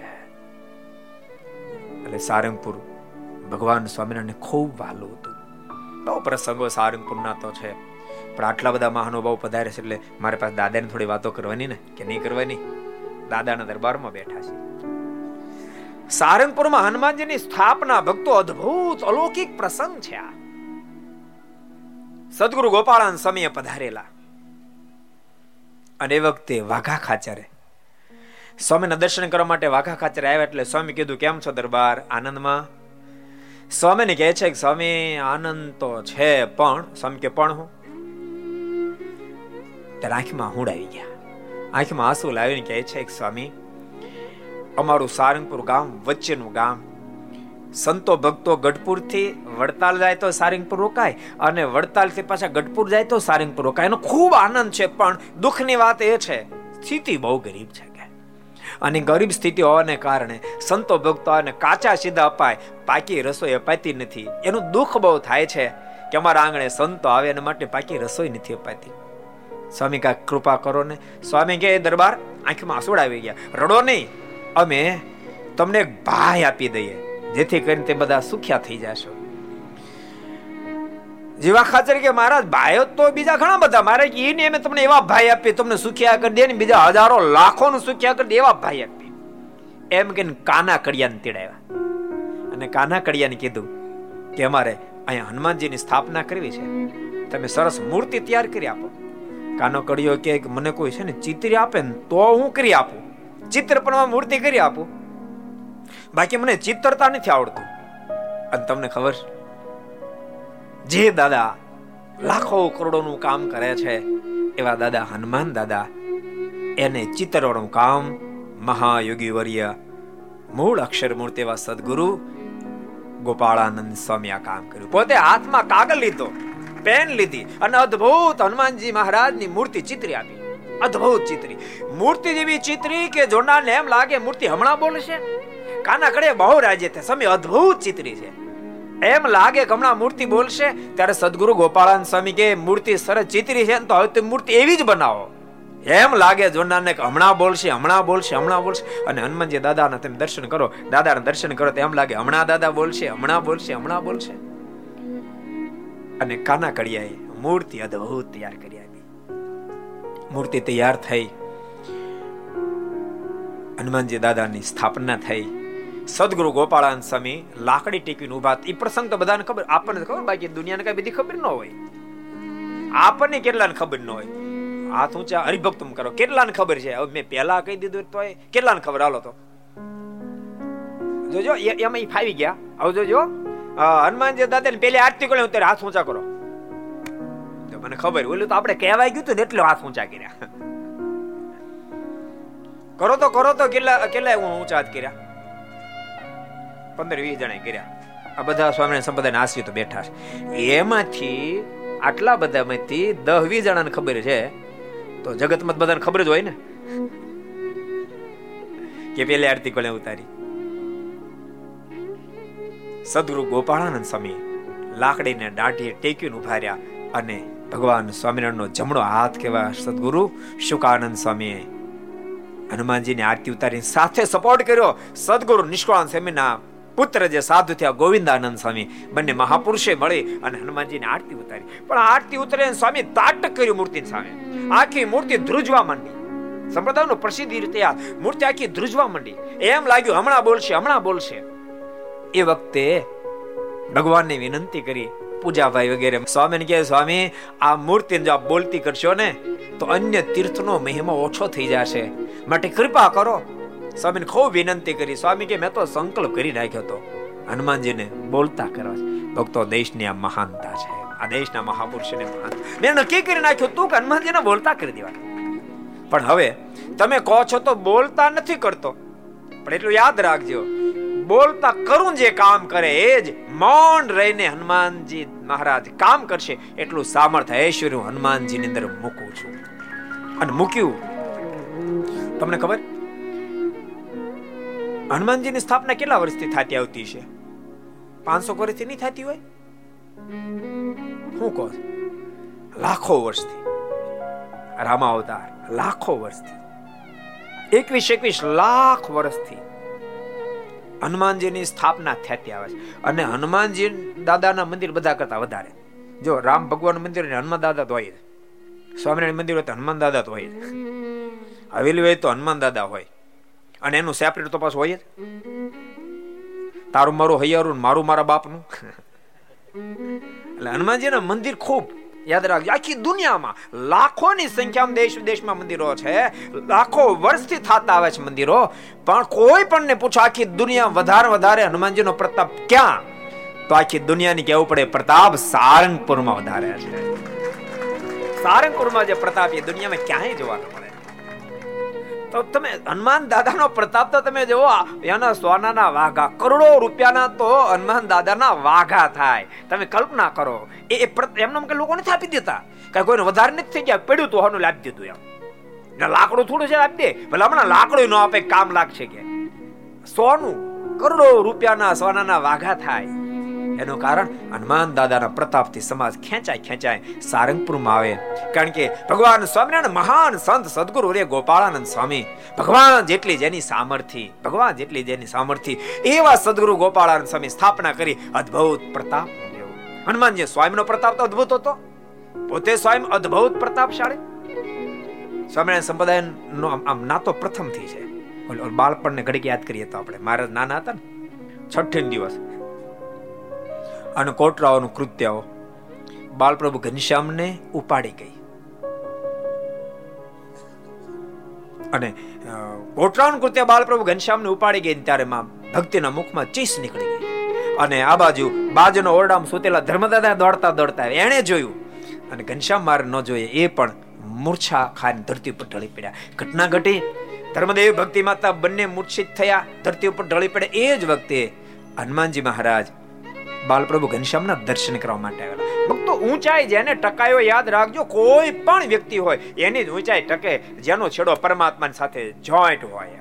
એટલે સારંગપુર ભગવાન સ્વામિનારાયણ ખૂબ વાલું હતું. બહુ પ્રસંગો સારંગપુરના તો છે. પણ આટલા બધા મહાનુભાવ પધારે છે એટલે મારે પાસે દાદાને થોડી વાતો કરવાની ને, કે નહીં કરવાની? દાદાના દરબારમાં બેઠા છે. સારંગપુરમાં હનુમાનજીની સ્થાપના ભક્તો અદ્ભુત અલૌકિક પ્રસંગ છે આ. સદગુરુ ગોપાળાન સમયે પધારેલા. અને એ વખતે વાઘા ખાચરે. સ્વામીના દર્શન કરવા માટે વાઘા ખાચરે આવ્યા એટલે સ્વામી કીધું, કેમ છો દરબાર? આનંદમાં? સ્વામીને કહે છે કે, સ્વામી, આનંદ તો છે પણ, સ્વામી કે, પણ હું? ત્યારે આંખમાં હુંડ આવી ગયા. આંખમાં આંસુ લાવીને કહે છે કે, સ્વામી, અમારું સારંગપુર ગામ વચ્ચેનું ગામ સંતો ભક્તો ગઢપુરથી વડતાલ જાય તો સારંગપુર રોકાય અને વડતાલથી પાછા ગઢપુર જાય તો સારંગપુર રોકાય. એનો ખૂબ આનંદ છે, પણ દુઃખની વાત એ છે, સ્થિતિ બહુ ગરીબ છે અને ગરીબ સ્થિતિ હોવાને કારણે સંતો ભક્તો અને કાચા સીધા અપાય, પાકી રસોઈ અપાતી નથી. એનું દુઃખ બહુ થાય છે કે અમારા આંગણે સંતો આવે એના માટે પાકી રસોઈ નથી અપાતી. સ્વામી કા કૃપા કરો ને. સ્વામી કે દરબાર, આંખમાં આંસુડ આવી ગયા. રડો નહીં. અમે તમને ભાઈ આપી દઈએ. જેથી કરીને તે બધા સુખ્યા થઈ જશો. જેવા ખાચર કે મહારાજ, ભાઈઓ તો બીજા ઘણા બધા. મારે કે એને અમે તમને એવા ભાઈ આપીએ, તમને સુખ્યા કરી દે ને બીજા હજારો લાખો નું સુખ્યા કરી દે એવા ભાઈ આપીએ. એમ કે કાના કડિયાને તેડાવ્યા. અને કાના કડિયાને કીધું કે અમારે અહીંયા હનુમાનજીની સ્થાપના કરવી છે. તમે સરસ મૂર્તિ તૈયાર કરી આપો. કાનો કડિયો કે મને કોઈ છે ને ચિત્રી આપે ને તો હું કરી આપું. ચિત્ર પણ મૂર્તિ કરી આપું. બાકી મને ચિત્રતા નથી આવડતું. અને તમને ખબર જે દાદા લાખો કરોડોનું કામ કરે છે, એવા દાદા હનુમાન દાદા, એને ચિત્રવાનું કામ મહાયોગી વર્ય મૂળ અક્ષર મૂર્તિ એવા સદગુરુ ગોપાળાનંદ સ્વામી આ કામ કર્યું. પોતે હાથમાં કાગળ લીધો, પેન લીધી અને અદ્ભુત હનુમાનજી મહારાજની મૂર્તિ ચિત્રી આપી. અદ્ભુત ચિત્રી. મૂર્તિ જેવી ચિત્રી કે જોનારને એમ લાગે મૂર્તિ હમણાં બોલશે? કાના કડે બહુ રાજ્ય છે સમય અદ્ભુત ચિત્રી છે. એમ લાગે કે હમણાં મૂર્તિ બોલશે, ત્યારે સદગુરુ ગોપાળાન સ્વામી કે મૂર્તિ સરસ ચિત્રી છે તો હવે તે મૂર્તિ એવી જ બનાવો. એમ લાગે જોનારને કે હમણાં બોલશે હમણાં બોલશે હમણાં બોલશે. અને હનુમાનજી દાદાના તમે દર્શન કરો, દાદાના દર્શન કરો, તો એમ લાગે, હમણાં દાદા બોલશે, હમણાં બોલશે હમણાં બોલશે. અને કાના કડિયાએ મૂર્તિ અદ્ભુત તૈયાર કરી આપી. મૂર્તિ તૈયાર થઈ. હનુમાનજી દાદાની સ્થાપના થઈ. સદગુરુ ગોપાળાન સ્વામી લાકડી ટેકવીને ઊભા એ પ્રસંગ તો બધાને ખબર, આપણને ખબર, બાકી દુનિયાને કઈ બધી ખબર ન હોય. આપણને કેટલાને ખબર ન હોય? હાથ ઊંચા હરિભક્તમ કરો. કેટલાને ખબર છે? હવે મેં પહેલા કહી દીધું તો કેટલાને ખબર? હાલો તો. જોજો એમાં એ ફાવી ગયા. હવે જોજો હનુમાનજી દાદા પેલી આરતી કરે ત્યારે હાથ ઊંચા કરો. તો મને ખબર, ઓલું તો આપણે કહેવાય ગયું હતું ને એટલે હાથ ઊંચા કર્યા. કરો તો કરો તો, કેટલા કેટલા ઊંચા હાથ કર્યા? પંદર વીસ જણા કર્યા. આ બધા સ્વામી સંપ્રદાય આશ્રિતો બેઠા છે. એમાંથી આટલા બધામાંથી દહ વીસ જણાને ખબર છે, તો જગતમાં બધાને ખબર જ હોય ને. કે પેલી આરતી કોને ઉતારી? સદગુરુ ગોપાળાનંદ સ્વામી લાકડીને દાઢીએ ટેકીને ઊભા રહ્યા અને ભગવાન સ્વામિનારાયણનો જમણો હાથ કેવા સદગુરુ શુકાનંદ સ્વામીએ હનુમાનજીની આરતી ઉતારી સાથે સપોર્ટ કર્યો. સદગુરુ નિષ્કળાન સ્વામીના પુત્ર જે સાધુ થયા, ગોવિંદાનંદ સ્વામી, બંને મહાપુરુષે મળી અને હનુમાનજીને આરતી ઉતારી. પણ આરતી ઉતરે સ્વામી તાટક કર્યું મૂર્તિ સામે. આખી મૂર્તિ ધ્રુજવા માંડી. સંપ્રદાયનો પ્રસિદ્ધ રીતે આ મૂર્તિ આખી ધ્રુજવા માંડી. એમ લાગ્યું, હમણાં બોલશે હમણાં બોલશે. એ વખતે ભગવાનને વિનંતી કરી, પૂજાભાઈ વગેરે, સ્વામીને કહે, સ્વામી, આ મૂર્તિ જો બોલતી કરશો ને, તો અન્ય તીર્થનો મહિમા ઓછો થઈ જશે. માટે કૃપા કરો. સ્વામીને ખૂબ વિનંતી કરી. સ્વામી કે મેં તો સંકલ્પ કરી નાખ્યો હતો. હનુમાનજીને બોલતા કરવા. ભક્તો, દેશની આ મહાનતા છે. આ દેશના મહાપુરુષને મહાન. મેં નક્કી કરી નાખ્યું, તું કે હનુમાનજીને બોલતા કરી દેવા. પણ હવે તમે કહો છો તો બોલતા નથી કરતો. પણ એટલું યાદ રાખજો, બોલતા કરું જે કામ કરે એ જ મૌન રહીને હનુમાનજી મહારાજ કામ કરશે. એટલું સામર્થ્ય ઐશ્વર્ય હનુમાનજીની અંદર મૂકું છું. અને મૂક્યું. તમને ખબર? હનુમાનજીની સ્થાપના કેટલા વર્ષથી થતી આવતી છે? પાંચસો વર્ષથી નહીં થતી હોય? શું કહો લાખો વર્ષથી. રામા અવતાર, લાખો વર્ષથી. એકવીસ એકવીસ લાખ વર્ષથી હનુમાનજીની સ્થાપના થતી આવે છે. અને હનુમાનજી દાદાના મંદિર બધા કરતા વધારે. જો રામ ભગવાન મંદિર હનુમાન દાદા તો હોય સ્વામિનારાયણ મંદિર હોય તો હનુમાન દાદા તો હોય હવેલી હોય તો હનુમાન દાદા હોય. અને એનું સેપરેટ તો હોય જ. તારું મારું હૈયારું મારું મારા બાપનું. એટલે હનુમાનજીના મંદિર ખૂબ યાદ રાખજો. આખી દુનિયામાં લાખોની સંખ્યામાં દેશ વિદેશમાં મંદિરો છે. લાખો વર્ષથી થતા આવે છે મંદિરો. પણ કોઈ પણ ને પૂછો, આખી દુનિયા વધારે વધારે હનુમાનજીનો પ્રતાપ ક્યાં? તો આખી દુનિયાની કેવું પડે, પ્રતાપ સારંગપુરમાં વધારે છે. સારંગપુરમાં જે પ્રતાપ, એ દુનિયામાં ક્યાંય જોવા મળે. તો તમે હનુમાન દાદાનો પ્રતાપ તો તમે જુઓ, એના સોનાના વાઘા, કરોડો રૂપિયાના તો હનુમાન દાદાના વાઘા થાય. તમે કલ્પના કરો, એ એમને કે લોકો નથી આપી દેતા. કઈ કોઈને વધારે નથી થઈ ગયા, પડ્યું તો હનું લાવી દીધું એમ. લાકડું થોડું છે આપી દે, ભલે હમણાં લાકડું ન આપે, કામ લાગશે કે. સોનું કરોડો રૂપિયાના સોનાના વાઘા થાય. એનું કારણ હનુમાન દાદાના પ્રતાપથી સમાજ ખેંચાય ખેંચાય સારંગપુરમાં આવે. કારણ કે ભગવાન સ્વામિનારાયણ મહાન સંત સદગુરુ રે ગોપાળાનંદ સ્વામી. ભગવાન જેટલી જેની સામર્થ્ય, ભગવાન જેટલી જેની સામર્થ્ય, એવા સદગુરુ ગોપાળાનંદ સ્વામી સ્થાપના કરી અદ્ભુત પ્રતાપ હનુમાનજી સ્વામીનો પ્રતાપ તો અદ્ભુત હતો. પોતે સ્વયં અદ્ભુત પ્રતાપશાળી. સ્વામિનારાયણ સંપ્રદાય આમ નાતો પ્રથમથી છે બાળપણને ઘડીક યાદ કરીએ તો આપણે. મારા નાના હતા ને. છઠ્ઠી દિવસ. અને કોટરાઓનું કૃત્ય બાલપ્રભુ ઘનશ્યામને ઉપાડી ગઈ. અને કોટરાઓનું કૃત્ય બાલપ્રભુ ઘનશ્યામને ઉપાડી ગઈ ત્યારે માં ભક્તિના મુખમાં ચીસ નીકળી ગઈ. અને આ બાજુ બાજુનો ઓરડામાં સુતેલા ધર્મદાદા દોડતા દોડતા એણે જોયું, અને ઘનશ્યામ મારે ન જોઈએ, એ પણ મૂર્છા ખાઈને ધરતી ઉપર ઢળી પડ્યા. ઘટના ઘટી, ધર્મદેવ ભક્તિ માતા બંને મૂર્છિત થયા, ધરતી ઉપર ઢળી પડે એ જ વખતે હનુમાનજી મહારાજ બાલપ્રભુ ઘનશ્યામના દર્શન કરવા માટે આવેલા. ભક્તો ઊંચાઈ જેને ટકાયો યાદ રાખજો, કોઈ પણ વ્યક્તિ હોય, એની જ ઊંચાઈ ટકે, જેનો છેડો પરમાત્મા સાથે જોઈન્ટ હોય.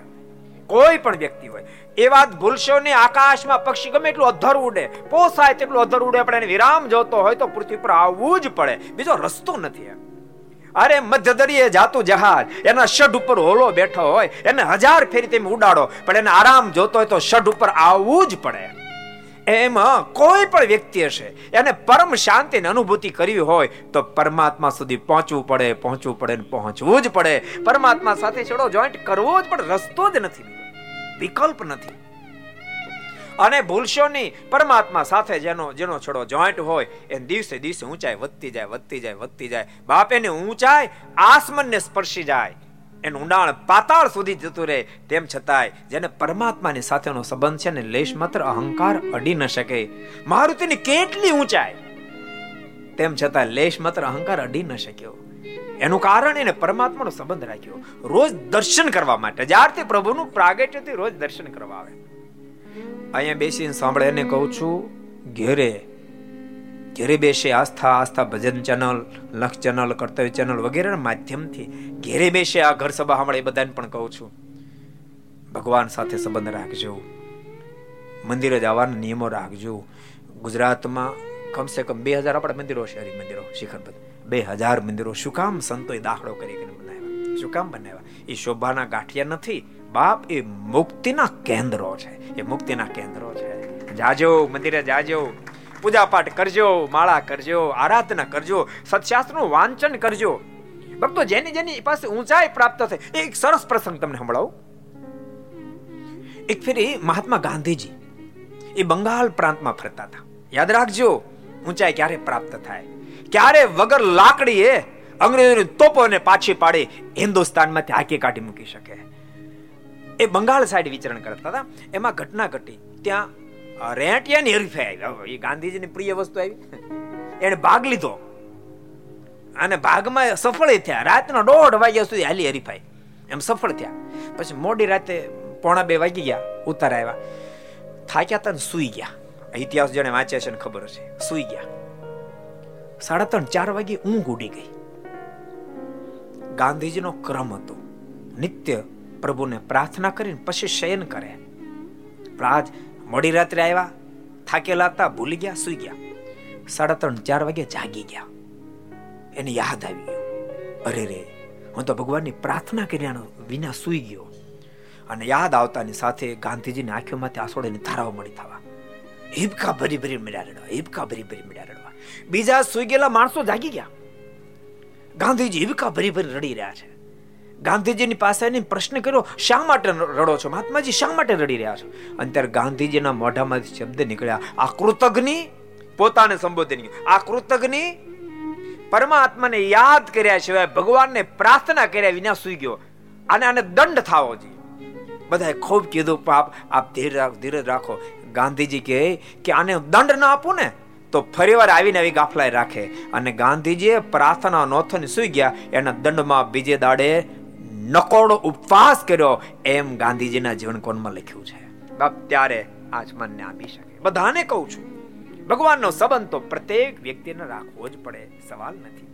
કોઈ પણ વ્યક્તિ હોય, એ વાત ભૂલશો ને આકાશમાં પક્ષી ગમે એટલું અધર ઉડે, પોસાય તેટલું અધર ઉડે, પણ એને વિરામ જોતો હોય તો પૃથ્વી પર આવવું જ પડે, બીજો રસ્તો નથી અરે મધ્યદરીએ જાતું જહાજ, એના શઢ ઉપર હોલો બેઠો હોય, એને હજાર ફેરી તેમ ઉડાડો, પણ એને આરામ જોતો હોય તો શઢ ઉપર આવવું જ પડે. એમાં કોઈ પણ વ્યક્તિ હશે, એને પરમ શાંતિની અનુભૂતિ કરવી હોય, તો પરમાત્મા સુધી પહોંચવું પડે પહોંચવું પડે ને પહોંચવું જ પડે. પરમાત્મા સાથે છોડો જોઈન્ટ કરવો જ પણ રસ્તો જ નથી. વિકલ્પ નથી. અને ભૂલશો નહીં, પરમાત્મા સાથે જેનો જેનો છોડો જોઈન્ટ હોય, એ દિવસે દિવસે ઊંચાઈ વધતી જાય વધતી જાય વધતી જાય. બાપ એને ઊંચાઈ, આસમાનને સ્પર્શી જાય. એનું ઊંડાણ પાતાળ સુધી જતું રહે. તેમ છતાંય જેને પરમાત્માની સાથેનો સંબંધ છે ને લેશ માત્ર અહંકાર અડી ન શકે. મારુતિની કેટલી ઊંચાઈ? તેમ છતાં લેશ માત્ર અહંકાર અડી ન શક્યો. એનું કારણ એને પરમાત્માનો સંબંધ રાખ્યો. રોજ દર્શન કરવા માટે. જ્યારથી પ્રભુનું પ્રાગટ્યથી રોજ દર્શન કરવા આવે. અહીંયા બેસીને સાંભળે એને કહું છું, ઘેરે ઘેરે બેસે Aastha Aastha Bhajan channel Laksh channel, Kartavya channel વગેરેના માધ્યમથી ઘેરે બેસે આ ઘર સભા એ બધાને પણ કહું છું. ભગવાન સાથે સંબંધ રાખજો. મંદિરે જવાના નિયમો રાખજો. ગુજરાતમાં કમસે કમ બે હજાર આપણા મંદિરો છે હરી મંદિરો શિખરબદ્ધ બે હજાર મંદિરો શું કામ સંતોએ દાખલો કરીને બનાવ્યા? શું કામ બનાવ્યા? એ શોભાના ગાંઠિયા નથી. બાપ, એ મુક્તિના કેન્દ્રો છે. એ મુક્તિના કેન્દ્રો છે. જાજો, મંદિરે જાજો. પૂજા પાઠ કરજો, માળા કરજો, આરાધના કરજો સત્શાસ્ત્રનું વાંચન કરજો. ભક્તો જેની જેની પાસે ઊંચાઈ પ્રાપ્ત થાય એક સરસ પ્રસંગ તમને સંભળાવું. એક ફેરી મહાત્મા ગાંધીજી એ બંગાળ પ્રાંતમાં ફરતા હતા. યાદ રાખજો, ઊંચાઈ ક્યારે પ્રાપ્ત થાય? ક્યારે વગર લાકડીએ અંગ્રેજોની તોપોને પાછી પાડી હિન્દુસ્તાનમાંથી હાકી કાઢી મૂકી શકે? એ બંગાળ સાઈડ વિચરણ કરતા હતા. એમાં ઘટના ઘટી. ત્યાં રેટિયાની હરીફાઈ આવી? એ ગાંધીજીની પ્રિય વસ્તુ આવી. એને ભાગ લીધો. અને ભાગમાં સફળ થયા. રાતના દોઢ વાગ્યા સુધી હાલી હરીફાઈ. એમ સફળ થયા. પછી મોડી રાતે પોણા બે વાગી ગયા, ઉતાર આવ્યા. થાક્યા હતા સુઈ ગયા. ઇતિહાસ જેને વાંચ્યા છે ને ખબર છે સુઈ ગયા. સાડા ત્રણ, ચાર વાગે ઊંઘ ઉડી ગઈ. ગાંધીજીનો ક્રમ હતો. નિત્ય પ્રભુને પ્રાર્થના કરીને પછી શયન કરે. આજ મોડી રાત્રે આવ્યા, થાકેલા હતા, ભૂલી ગયા, સુઈ ગયા. સાડા ત્રણ, ચાર વાગે જાગી ગયા. એને યાદ આવી ગયું. અરે રે, હું તો ભગવાનની પ્રાર્થના કર્યા વિના સુઈ ગયો. અને યાદ આવતાની સાથે ગાંધીજીની આંખોમાંથી આસોડેની ધારાઓ મળી થવા. હિબકા ભરી ભરી મળ્યા રડવા, હિબકા ભરી ભરી મળ્યા રડવા. બીજા સુઈ ગયેલા માણસો જાગી ગયા. ગાંધીજી હિબકા ભરી ભરી રડી રહ્યા છે. ગાંધીજીની પાસે પ્રશ્ન કર્યો, શા માટે રડો છો? મહાત્માજી, શા માટે રડી રહ્યા છો? અને ત્યારે ગાંધીજીના મોઢામાંથી શબ્દ નીકળ્યા, આ કૃતજ્ઞ પોતાને સંબોધન આ કૃતજ્ઞ પરમાત્માને યાદ કર્યા સિવાય ભગવાનને પ્રાર્થના કર્યા વિના સુઈ ગયો. અને આને દંડ થાવો જોઈએ. બધાએ ખૂબ કીધું, પાપ, આપ ધીરે ધીરજ રાખો. ગાંધીજી કહે કે, આને દંડ ના આપું ને, તો ફરીવાર આવીને આવી ગાફલાય રાખે. અને ગાંધીજીએ પ્રાર્થના નોથને સુઈ ગયા. એના દંડમાં બીજે દાડે નકોડો ઉપવાસ કર્યો, એમ ગાંધીજીના જીવન કોણમાં લખ્યું છે. બાપ, ત્યારે આચમનને આપી શકે. બધાને કહું છું, ભગવાનનો સંબંધ તો પ્રત્યેક વ્યક્તિને રાખવો જ પડે, સવાલ નથી.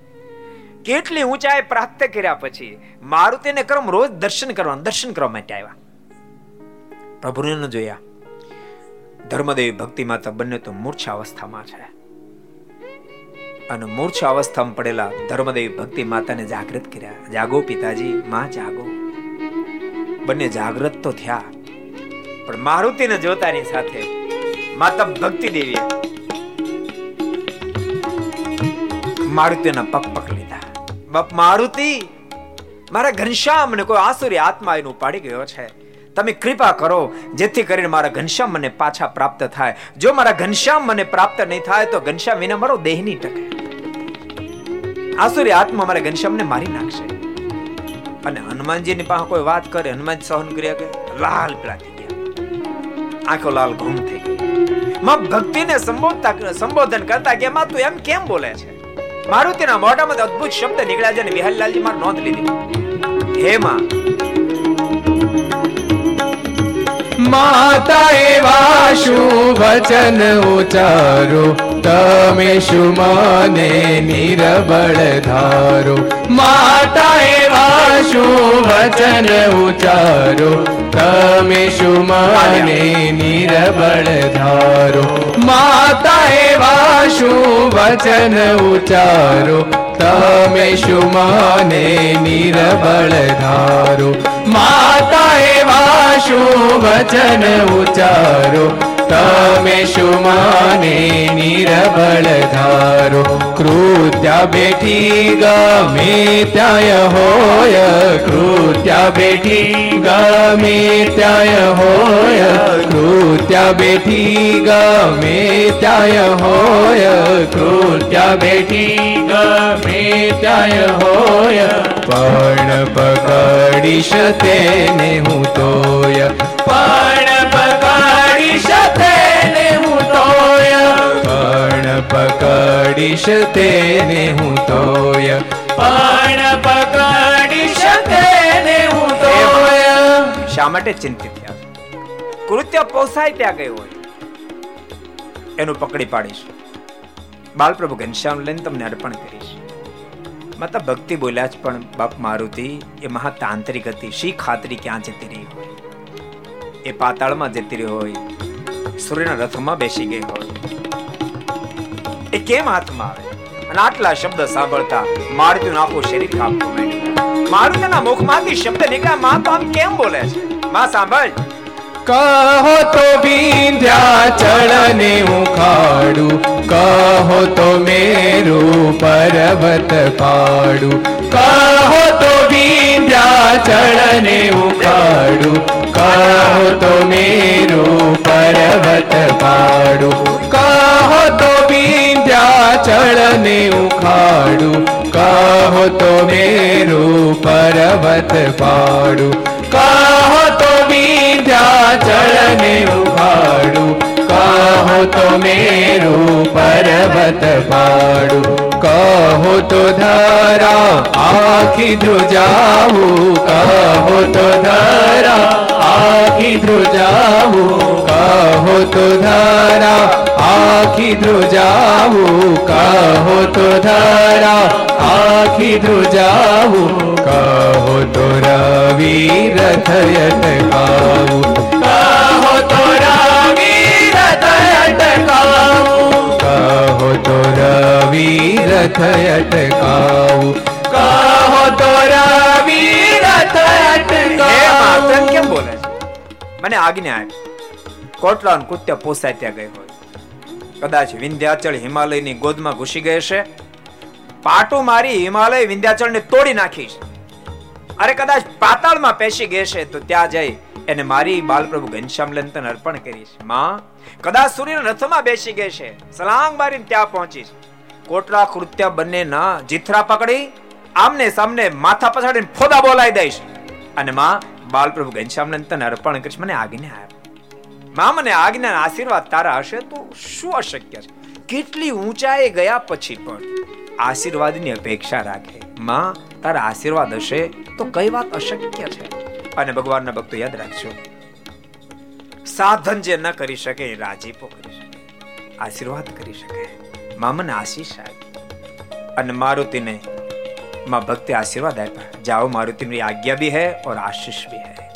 કેટલી ઊંચાઈ પ્રાપ્ત કર્યા પછી મારુતિને ક્રમ રોજ દર્શન કરવા દર્શન કરવા માટે આવ્યા. પ્રભુને જોયા. ધર્મદેવી ભક્તિ માતા બંને તો મૂર્છા અવસ્થામાં છે. અને મૂર્છ અવસ્થામાં પડેલા ધર્મદેવી ભક્તિ માતાને જાગૃત કર્યા. જાગો પિતાજી, માં જાગો. બંને જાગૃત તો થયા. પણ મારુતિને જોતાની સાથે માતા ભક્તિ દેવી મારુતિના પગ પક લીધા. બાપ મારુતિ, મારા ઘનશ્યામ ને કોઈ આસુરી આત્મા એનું પાડી ગયો છે. તમે કૃપા કરો, જેથી કરીને મારા ઘનશ્યામ મને પાછા પ્રાપ્ત થાય. જો મારા ઘનશ્યામ મને પ્રાપ્ત નહીં થાય, તો ઘનશ્યામ વિના મારો દેહ નહીં ટકે. આસુરી આત્મા મારા ઘનશ્યામને મારી નાખશે. અને હનુમાનજીની પાસે કોઈ વાત કરે હનુમાન સહન કર્યા કે લાલ પીળા થઈ ગયા. આંખો લાલ ઘૂમ થઈ ગઈ. માં ભક્તિને સંબોધતા સંબોધન કરતા કે માં તું એમ કેમ બોલે છે? મારું તેના મોઢામાં અદ્ભુત શબ્દ નીકળ્યા છે અને વિહલલાલજી માં નોંધ લીધી. હે માં માતા એવા શું વચન ઉચારો. તમે શું મને નિરબળ ધારો. માતા એવા શું વચન ઉચારો. તમે શું મને નિરબળ ધારો. માતા એવા શું વચન ઉચારો. તમે શું મને નિરબળ ધારો. માતા શું વચન ઉચારો. તમે શું માને નિરબળ ધારો. કૃત્યા બેઠી ગમે ત્યાય હોય. કૃત્યા બેઠી ગમે ત્યાય હોય. કૃત્યા બેઠી ગમે ત્યાય હોય. કૃત્યા બેઠી ગમે ત્યાય હોય. પણ પકડીશ તેને હું તોય. પણ પકડીશ તેને હું તોય. પણ પકડીશ તેને હું તોય. શા માટે ચિંતિત થયા? કૃત્ય પોસાય ત્યાં ગયું હોય. એનું પકડી પાડીશ. બાલપ્રભુ ઘનશ્યામ લઈને તમને અર્પણ કરીશ. માતા ભક્તિ બોલ્યા જ પણ બાપ મારુતિ એ મહાતાંત્રિક હતી. શી ખાતરી ક્યાં જતી રહી હોય? એ પાતાળમાં જતી રહી હોય. સૂર્યના રથમાં બેસી ગઈ હોય. એ કેમ હાથમાં આવે? અને આટલા શબ્દ સાંભળતા મારુતિનું આખું શરીર કાપતું માંડ્યું. મારુતિના મુખમાંથી શબ્દ નીકળ્યા, માં, તો આમ કેમ બોલે છે? માં, સાંભળ કહો તો વિંધ્યાચળને ઉખાડું કહો તો મેરું પર્વત પાડું. કહો તો વિંધ્યાચળને ઉખાડું કહો તો મેરું પર્વત પાડું. કહો તો વિંધ્યાચળને ઉખાડું કહો તો મેરું પર્વત પાડું. કહો તો વિંધ્યાચળને ઉખાડું કહો તો મેરું પર્વત પાડું. કહો તો ધરા આખી ધ્રુજાવું. કહો તો ધરા આખી ધ્રુજાવું કહો તો ધરા, આખી ધ્રુજાવું કહો તો ધરા, આખી ધ્રુજાવું કહો તો રવિ રથયટ કાવું કહો તો રવિ રથયટ કાવું કહો તો રવિ રથયટ કાવું મને આજ્ઞા આપી કોટલા કૃત્ય પોસાય ત્યાં ગઈ હોય. કદાચ વિંધ્યાચળ હિમાલયની ગોદમાં ઘૂસી ગઈ છે પાટું મારી હિમાલય વિંધ્યાચળને તોડી નાખીશ. અરે કદાચ પાતાળમાં પેશી ગઈ છે તો ત્યાં જઈ એને મારી બાલપ્રભુ ઘનશ્યામ લંતન તને અર્પણ કરીશ. માં, કદાચ સૂર્યના રથમાં બેસી ગઈ છે સલાંગ મારીને ત્યાં પહોંચીશ. કોટલા કૃત્ય બંને ના જીથરા પકડી, આમને સામને માથા પછાડીને ફોદા બોલાઈ દઈશ. અને માં બાલપ્રભુ ઘનશ્યામ લઈને તને અર્પણ કરીશ. મને આજ્ઞા આપ. મા, મને આજ્ઞા આશીર્વાદ તારા હશે. તો શું અશક્ય છે? કેટલી ઊંચાઈ ગયા પછી પણ આશીર્વાદની અપેક્ષા રાખે. માં, તારા આશીર્વાદ હશે તો કઈ વાત અશક્ય છે? અને ભગવાનના ભક્તો યાદ રાખજો. સાધન જે ન કરી શકે, એ રાજીપો કરી શકે. આશીર્વાદ કરી શકે. મામન મને આશીષ આપી. અને મારુતિને માં ભક્તે આશીર્વાદ આપ્યા જાઓ મારું તેમની આજ્ઞા બી હે ઓર આશીષ બી હે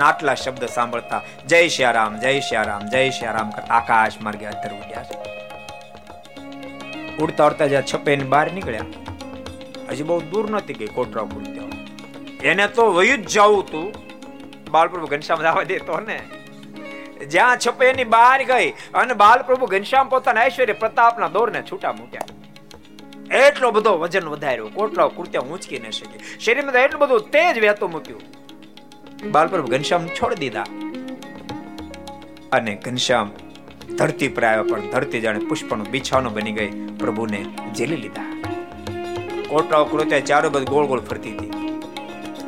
આટલા શબ્દ સાંભળતા જય શ્યારામ જય શ્યારામ જય શ્યારામ કરતા આકાશ માર્ગે અંતર ઉડ્યા છે ઉડતા ઉડતા જ્યાં છપે બહાર નીકળ્યા હજી બહુ દૂર નથી ગઈ કોટરા પૂરતો એને તો વયું જ જવું તું બાલપ્રભુ ઘનશ્યામ જવા દેતો ને જ્યાં છપે એની બહાર ગઈ અને બાલપ્રભુ ઘનશ્યામ પોતાના ઐશ્વર્ય પ્રતાપના દોરને છૂટા મૂક્યા એટલો બધો વજન વધાર્યો. કોટલા કુર્ત્યા ઊંચકી ન શકે. શરીરમાં એટલું બધું તેજ વહેતો મૂક્યું. બાલપ્રભુ ઘનશ્યામ છોડી દીધા. અને ઘનશ્યામ ધરતી પર આવ્યા પણ ધરતી જાણે પુષ્પનું બિછાનો બની ગઈ. પ્રભુને જેલી લીધા. કોટલાઓ કૃત્યા ચારો બધું ગોળ ગોળ ફરતી હતી.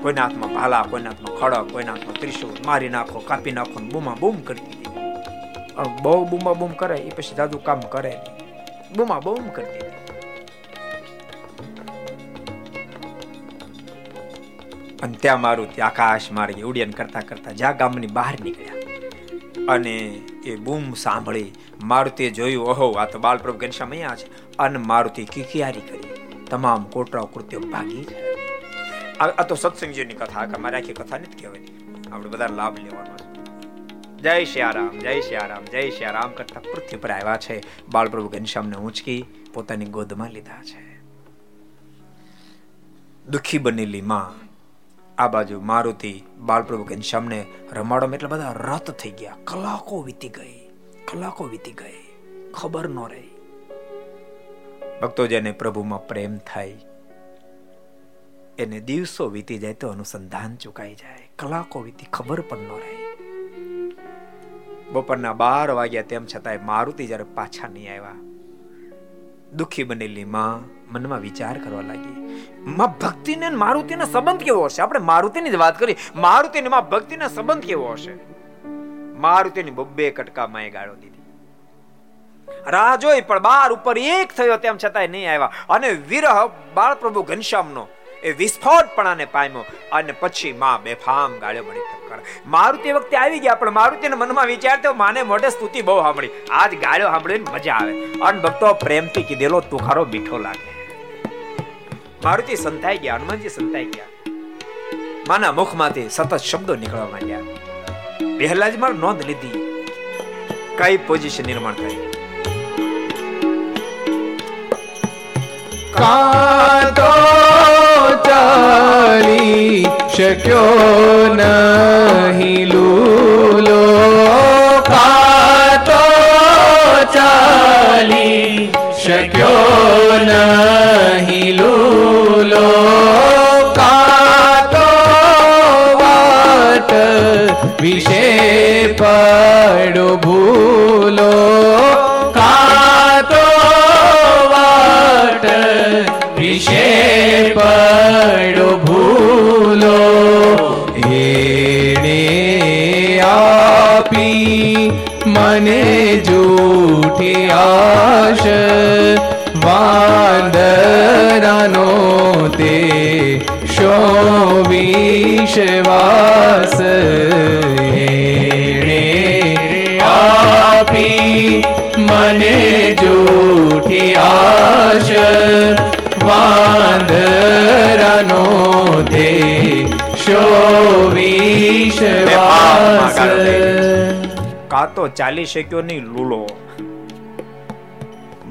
કોઈના હાથમાં ભાલા, કોઈના હાથમાં ખડક કોઈના હાથમાં ત્રિશુલ મારી નાખો, કાપી નાખો બૂમા બૂમ કરતી હતી. બહુ બૂમા બૂમ કરે એ પછી દાદુ કામ કરે બૂમા બૂમ કરતી હતી. અને ત્યાં મારું ત્યાં આકાશ માર્ગે ઉડ્ડયન કરતા કરતા જ્યાં ગામની બહાર નીકળ્યા. અને એ બૂમ સાંભળી મારુતિએ જોયું, ઓહો, આ તો બાલપ્રભુ ઘનશ્યામ અહીંયા છે. અને મારુતિ કિકિયારી કરી. તમામ કોટરાઓ કૃત્યો ભાગી આ તો સત્સંગજીની કથા કે મારે આખી કથા નથી કહેવાની. આપણે બધા લાભ લેવાનો છે. જય શ્યારામ જય શ્યારામ જય શ્યારામ કરતા પૃથ્વી પર આવ્યા છે. બાળપ્રભુ ઘનશ્યામને ઊંચકી પોતાની ગોદમાં લીધા છે. દુખી બનેલી માં આ બાજુ મારુતિ બાલપ્રભુ ઘનશ્યામને રમાડો એટલે બધા રત થઈ ગયા. કલાકો વીતી ગઈ, કલાકો વીતી ગઈ, ખબર ન રહી. ભક્તો જેને પ્રભુમાં પ્રેમ થાય, એને દિવસો વીતી જાય તો અનુસંધાન ચુકાઈ જાય. કલાકો વીતી, ખબર પણ ન રહે. બપોરના બાર વાગ્યા તેમ છતાંય મારુતિ જ્યારે પાછા નહીં આવ્યા, દુઃખી બનેલી માં મનમાં વિચાર કરવા લાગી. માં ભક્તિને મારુતિનો સંબંધ કેવો હશે? આપણે મારુતિની જ વાત કરી. મારુતિને માં ભક્તિનો સંબંધ કેવો હશે? મારુતિની બબ્બે કટકા માય ગાળો દીધી. રાહ જોઈ પણ બાર ઉપર એક થયો તેમ છતાંય નહીં આવ્યા. અને વિરહ બાળ પ્રભુ ઘનશ્યામનો એ વિસ્ફોટપણાને પામ્યો અને પછી માં બેફામ ગાળ્યો મળી ટક્કર મારુતિ વખતે આવી ગયા, પણ મારુતિના મનમાં વિચાર થયો, માને મોઢે સ્તુતિ બહુ સાંભળી. આજ ગાળ્યો સાંભળીને મજા આવે. અને ભક્તો પ્રેમથી કીધેલો તુખારો મીઠો લાગે. મારુતિ સંતાઈ ગયા, હનુમાનજી સંતાઈ ગયા. માના મુખમાંથી સતત શબ્દો નીકળવા માંડ્યા. પહેલા જ મારે નોંધ લીધી. કઈ પોઝિશન નિર્માણ થઈ કાતો ચાલી શક્યો નહીં લૂલો? કાતો ચાલી શક્યો નહીં લૂલો? વિશે પડો ભૂલો, કાતો વાટ વિશે પડો ભૂલો, એણે આપી મને જૂઠી આશ, વાંદરાનો તે શો વિશ્વાસ શો વિશ્વાસ કા તો ચાલી શક્યો નહીં લૂલો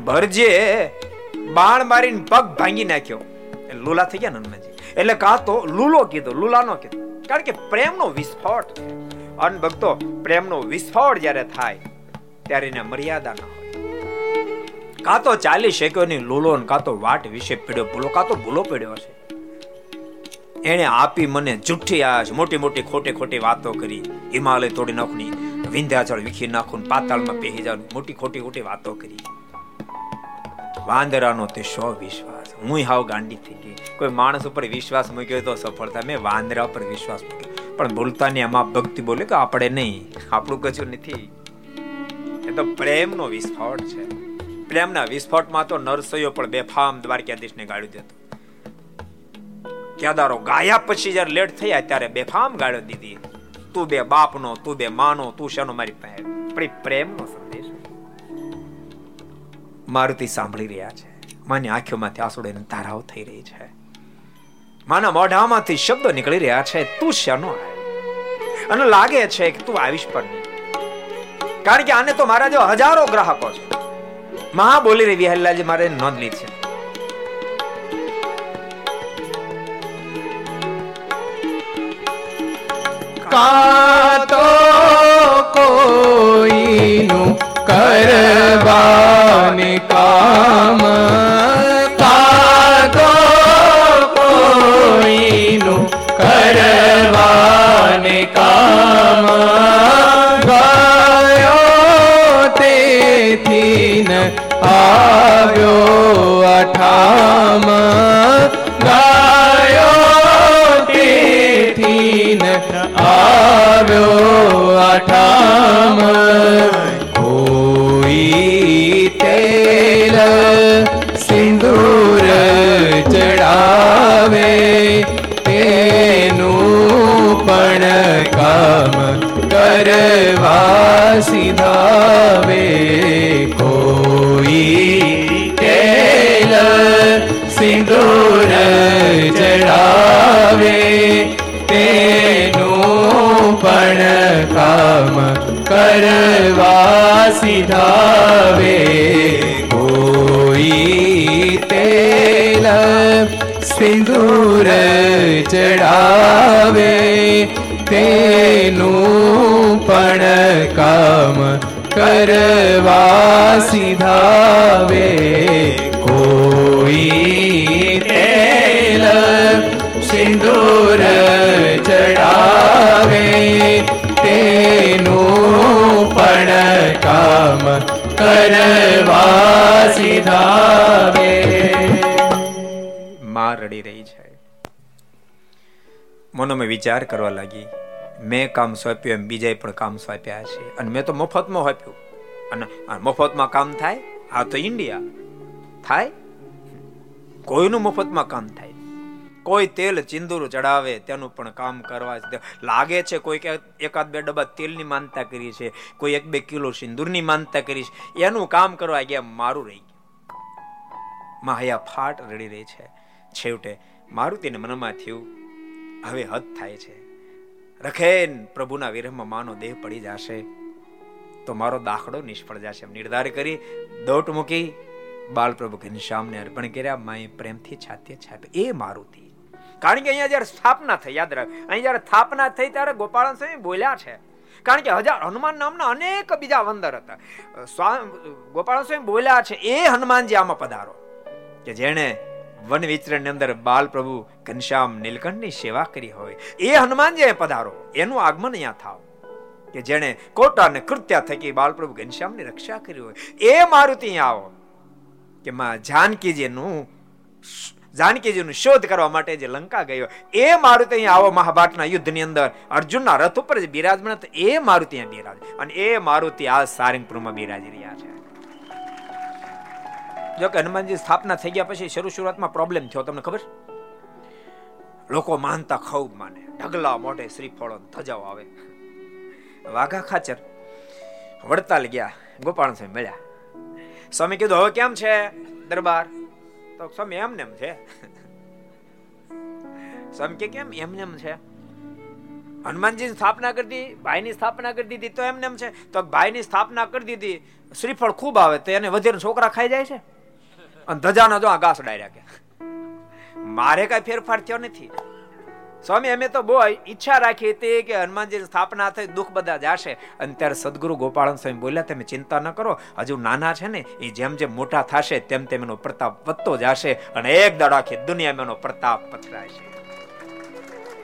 ભરજે બાણ મારીને પગ ભાંગી નાખ્યો લુલા થઈ ગયા હનુમાનજી એટલે કા તો લૂલો કીધો લુલા નો કીધો કારણ કે પ્રેમનો વિસ્ફોટ અન ભક્તો પ્રેમનો વિસ્ફોટ જ્યારે થાય ત્યારે એને મર્યાદા ન હોય કા તો ચાલી શક્યો નહીં લૂલો કા તો વાટ વિશે પીડ્યો ભૂલો કા તો ભૂલો પડ્યો છે એને આપી મને જુઠ્ઠી આશ, મોટી મોટી ખોટી ખોટી વાતો કરી, હિમાલય તોડી નાખની વિંધ્યાચળ વિખી નાખું પાતાળમાં પહેરી જવાનું મોટી ખોટી ખોટી વાતો કરી. વાંદરાનો તે સો વિશ્વાસ? હું હાવ ગાંડી થઈ ગઈ. કોઈ માણસ ઉપર વિશ્વાસ મૂક્યો તો સફળતા મેં વાંદરા ઉપર વિશ્વાસ મૂક્યો. પણ બોલતા ને આમાં ભક્તિ બોલે કે આપણે નહીં. આપણું કશું નથી. એ તો પ્રેમનો વિસ્ફોટ છે. પ્રેમના વિસ્ફોટમાં તો નરસૈયો પણ બેફામ દ્વારકાધીશને ગાળી દેતો ક્યાદારો ગાયા પછી જયારે લેટ થયા ત્યારે બેફામ ગાળ્યો દીધી. તું બે બાપનો, તું બે માનો, તું શેનો મારી પણ પ્રેમનો સંદેશ. મારુતિ સાંભળી રહ્યા છે. માની આંખોમાંથી આંસુડાની ધારાઓ થઈ રહી છે. માના મોઢામાંથી શબ્દો નીકળી રહ્યા છે, તું શેનો અને લાગે છે કે તું આવીશ પણ નહીં. કારણ કે આને તો મારા જો હજારો ગ્રાહકો છે. મહા બોલી રહી વિહલ્લાજી, મારે નોંધ લીધી છે. કાતો કોઈનું કરવાને કામ કાતો કોઈનું કરવાને કામ ગયો તેથી ન આવ્યો અઠામ. તેથી ન આવ્યો અઠામ સીધાવે કોઈ તેલ સિંદૂર ચડાવે તેનું પણ કામ કરવા સિધાવે કોઈ સીધાવે માં રડી રહી છે. મનોમાં વિચાર કરવા લાગી. મેં કામ સોંપ્યું એમ બીજાએ પણ કામ સોંપ્યા છે. અને મેં તો મફતમાં સોંપ્યું. અને મફતમાં કામ થાય? આ તો ઇન્ડિયા. થાય? કોઈનું મફતમાં કામ થાય? કોઈ તેલ ચિંદુર ચડાવે, તેનું પણ કામ કરવા લાગે છે કોઈ એકાદ બે ડબ્બા તેલની માનતા કરી છે. કોઈ એક બે કિલો સિંદૂરની માનતા કરી છે. એનું કામ કરવા ગયા, મારું રહી માયા ફાટ રડી રહી છે. છેવટે મારુતિને મનમાં થયું, હવે હદ થાય છે. રખેન, પ્રભુના વિરહમાં માનો દેહ પડી જશે. તો મારો દાખલો નિષ્ફળ જશે. એમ નિર્ધાર કરી દોટ મૂકી બાલપ્રભુ ઘનશ્યામને અર્પણ કર્યા. માએ પ્રેમથી છાતે છાપે એ મારુતિ, કારણ કે અહીંયા જ્યારે સ્થાપના થઈ, યાદ રાખ, અહીં જ્યારે સ્થાપના થઈ ત્યારે ગોપાલ સ્વામી બોલ્યા છે. કારણ કે હજાર હનુમાન નામના અનેક બીજા વંદર હતા. ગોપાલ સ્વામી બોલ્યા છે, એ હનુમાનજી આમાં પધારો. કે જેણે વન વિચરણ અંદર બાલ પ્રભુ ઘનશ્યામ નીલકંઠની સેવા કરી હોય, એ હનુમાનજી પધારો, એનું આગમન અહીંયા થાવ. કે જેણે કોટા અને કૃત્યા થકી બાલપ્રભુ ઘનશ્યામની રક્ષા કરી હોય, એ મારુતિ આવો. કે માં જાનકીજીનું જાનકીજીનું શોધ કરવા માટે જે લંકા ગયો, એ મારુતિ અહીંયા આવો મહાભારતના યુદ્ધની અંદર. અર્જુનના રથ ઉપર જે બિરાજમાન એ મારુતિ અહીંયા બિરાજ. અને એ મારુતિ આ સારંગપુરમાં બિરાજી રહ્યા છે. જો કે હનુમાનજી સ્થાપના થઈ ગયા પછી શરૂ શરૂઆતમાં પ્રોબ્લેમ થયો, તમને ખબર? લોકો માનતા ખૂબ માને. ઢગલા મોઢે શ્રીફળો ધજાઓ આવે. વાઘા ખાચર વડતાલ ગયા, ગોપાલ સ્વામી મળ્યા. સ્વામી કીધું, હવે કેમ છે દરબાર? તો સ્વામી એમને છે. સ્વામી કે, કેમ એમને છે? હનુમાનજી સ્થાપના કરી દીધી ભાઈની સ્થાપના કરી દીધી તો એમ નેમ છે. તો ભાઈની સ્થાપના કરી દીધી, શ્રીફળ ખૂબ આવે તો એને વધેર છોકરા ખાઈ જાય છે. અને ધજાનો જો આ ઘાસ ડાયરા કે. મારે કઈ ફેરફાર થયો નથી. સ્વામી, અમે તો બહુ ઈચ્છા રાખી હતી કે હનુમાનજી સ્થાપના થઈ, દુઃખ બધા જશે. અને ત્યારે સદગુરુ ગોપાળન સ્વામી બોલ્યા, તમે ચિંતા ન કરો, હજુ નાના છે ને, એ જેમ જેમ મોટા થશે, તેમ તેમ એનો પ્રતાપ વધતો જશે અને એક દાડો આખી દુનિયામાં એનો પ્રતાપ પથરાશે.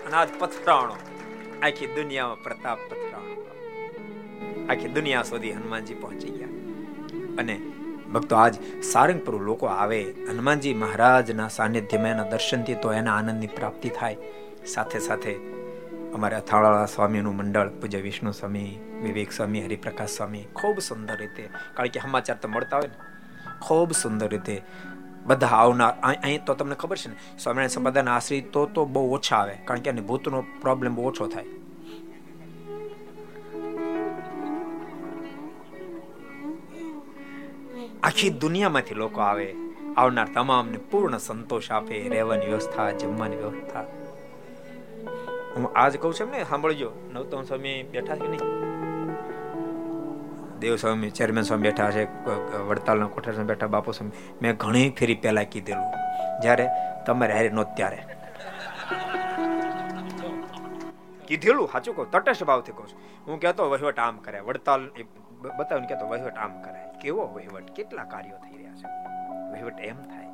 અને આજ પથરાણો, આખી દુનિયામાં પ્રતાપ પથરાણો. આખી દુનિયા સુધી હનુમાનજી પહોંચી ગયા. અને ભક્તો, આજ સારંગપુર લોકો આવે, હનુમાનજી મહારાજના સાનિધ્યમાં એના દર્શનથી તો એના આનંદની પ્રાપ્તિ થાય. સાથે સાથે અમારે અથાળા સ્વામીનું મંડળ, પૂજ્ય વિષ્ણુ સ્વામી, વિવેક સ્વામી, હરિપ્રકાશ સ્વામી, ખૂબ સુંદર રીતે, કારણ કે સમાચાર તો મળતા હોય ને, ખૂબ સુંદર રીતે બધા આવનાર અહીં તો તમને ખબર છે ને, સ્વામિનારાયણ સંપ્રદાયના આશ્રિત તો બહુ ઓછા આવે, કારણ કે એને ભૂતનો પ્રોબ્લેમ બહુ ઓછો થાય. આખી દુનિયામાંથી લોકો આવે, આવનાર તમામને પૂર્ણ સંતોષ આપે, રહેવાની વ્યવસ્થા, જમવાની વ્યવસ્થા. હું આજ કહું છું ને સાંભળજો. નવતમ સ્વામી બેઠા છે નહીં? દેવ સ્વામી ચેરમેન સ્વામી બેઠા છે વડતાલના કોઠાર સ્વામી બેઠા, બાપુ સ્વામી. મેં ઘણી ફેરી પહેલા કીધેલું. જ્યારે તમારે હારે નો ત્યારે. કીધેલું, સાચું કહું, તટસ્થ ભાવથી કહું છું. હું કહેતો વહીવટ આમ કરે વડતાલ બતાવીને કહેતો વહીવટ આમ કરે. કેવો વહીવટ? કેટલા કાર્યો થઈ રહ્યા છે? વહીવટ એમ થાય.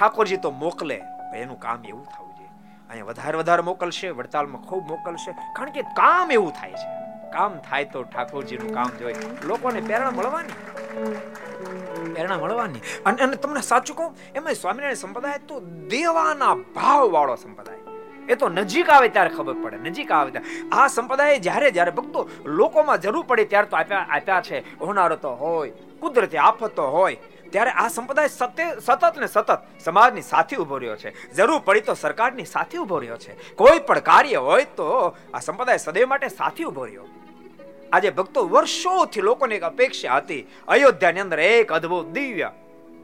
ઠાકોરજી તો મોકલે એનું કામ એવું થવું જોઈએ. અહીંયા વધારે વધારે મોકલશે, વડતાલમાં ખૂબ મોકલશે. કારણ કે કામ એવું થાય છે. કામ થાય તો ઠાકોરજીનું કામ જોઈ લોકોને પ્રેરણા મળવાની. પ્રેરણા મળવાની. અને તમને સાચું કહું, એમાં સ્વામિનારાયણ સંપ્રદાય તો દેવાના ભાવ વાળો સંપ્રદાય. એ તો નજીક આવે ત્યારે ખબર પડે, નજીક આવે ત્યારે. આ સંપ્રદાય જ્યારે જ્યારે ભક્તો લોકોમાં જરૂર પડે ત્યારે તો આપ્યા આપ્યા છે, હોનારો તો હોય, કુદરતી આફતો હોય, ત્યારે આ સંપ્રદાય સત્ય સતત ને સતત સમાજની સાથે ઊભો રહ્યો છે. જરૂર પડી તો સરકારની સાથે ઊભો રહ્યો છે. કોઈ પણ કાર્ય હોય તો આ સંપ્રદાય સદૈવ માટે સાથે ઊભો રહ્યો. આજે ભક્તો વર્ષોથી લોકોને એક અપેક્ષા હતી, અયોધ્યાની અંદર એક અદ્ભુત દિવ્ય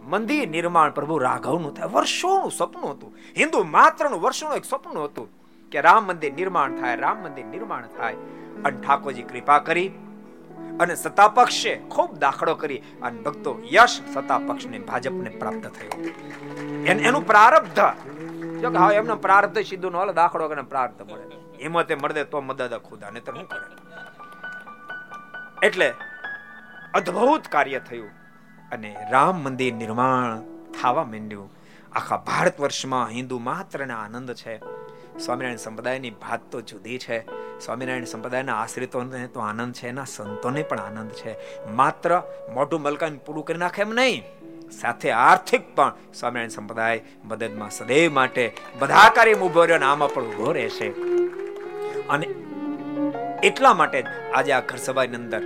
મંદિર નિર્માણ પ્રભુ રાઘવનું થાય. વર્ષોનું સપનું હતું. હિન્દુ માત્રનું વર્ષોનું એક સપનું હતું કે રામ મંદિર નિર્માણ થાય, રામ મંદિર નિર્માણ થાય. અને ઠાકોરજી કૃપા કરી અને સત્તા ખૂબ દાખલો કરી અને ભક્તો યશ સત્તા ભાજપને પ્રાપ્ત થયો. એનું પ્રારબ્ધ. જો કે હા એમનો પ્રારબ્ધ સીધું ન દાખલો કરીને પ્રારબ્ધ મળે. હિંમતે મળે તો મદદ ખુદા ને તો શું કરે? એટલે અદ્ભુત કાર્ય થયું. અને રામ મંદિર નિર્માણ થવા માંડ્યું. આખા ભારત વર્ષમાં હિન્દુ માત્રને આનંદ છે. સ્વામિનારાયણ સંપ્રદાયની ભાત તો જુદી છે. સ્વામિનારાયણ સંપ્રદાયના આશ્રિતોને તો આનંદ છે, એના સંતોને પણ આનંદ છે. માત્ર મોઢું મલકાન પૂરું કરી નાખે એમ નહીં, સાથે આર્થિક પણ સ્વામિનારાયણ સંપ્રદાય મદદમાં સદૈવ માટે બધા કાર્ય ઊભો રહ્યો આમાં પણ ઊભો રહેશે અને એટલા માટે આજે આ ઘર સભાની અંદર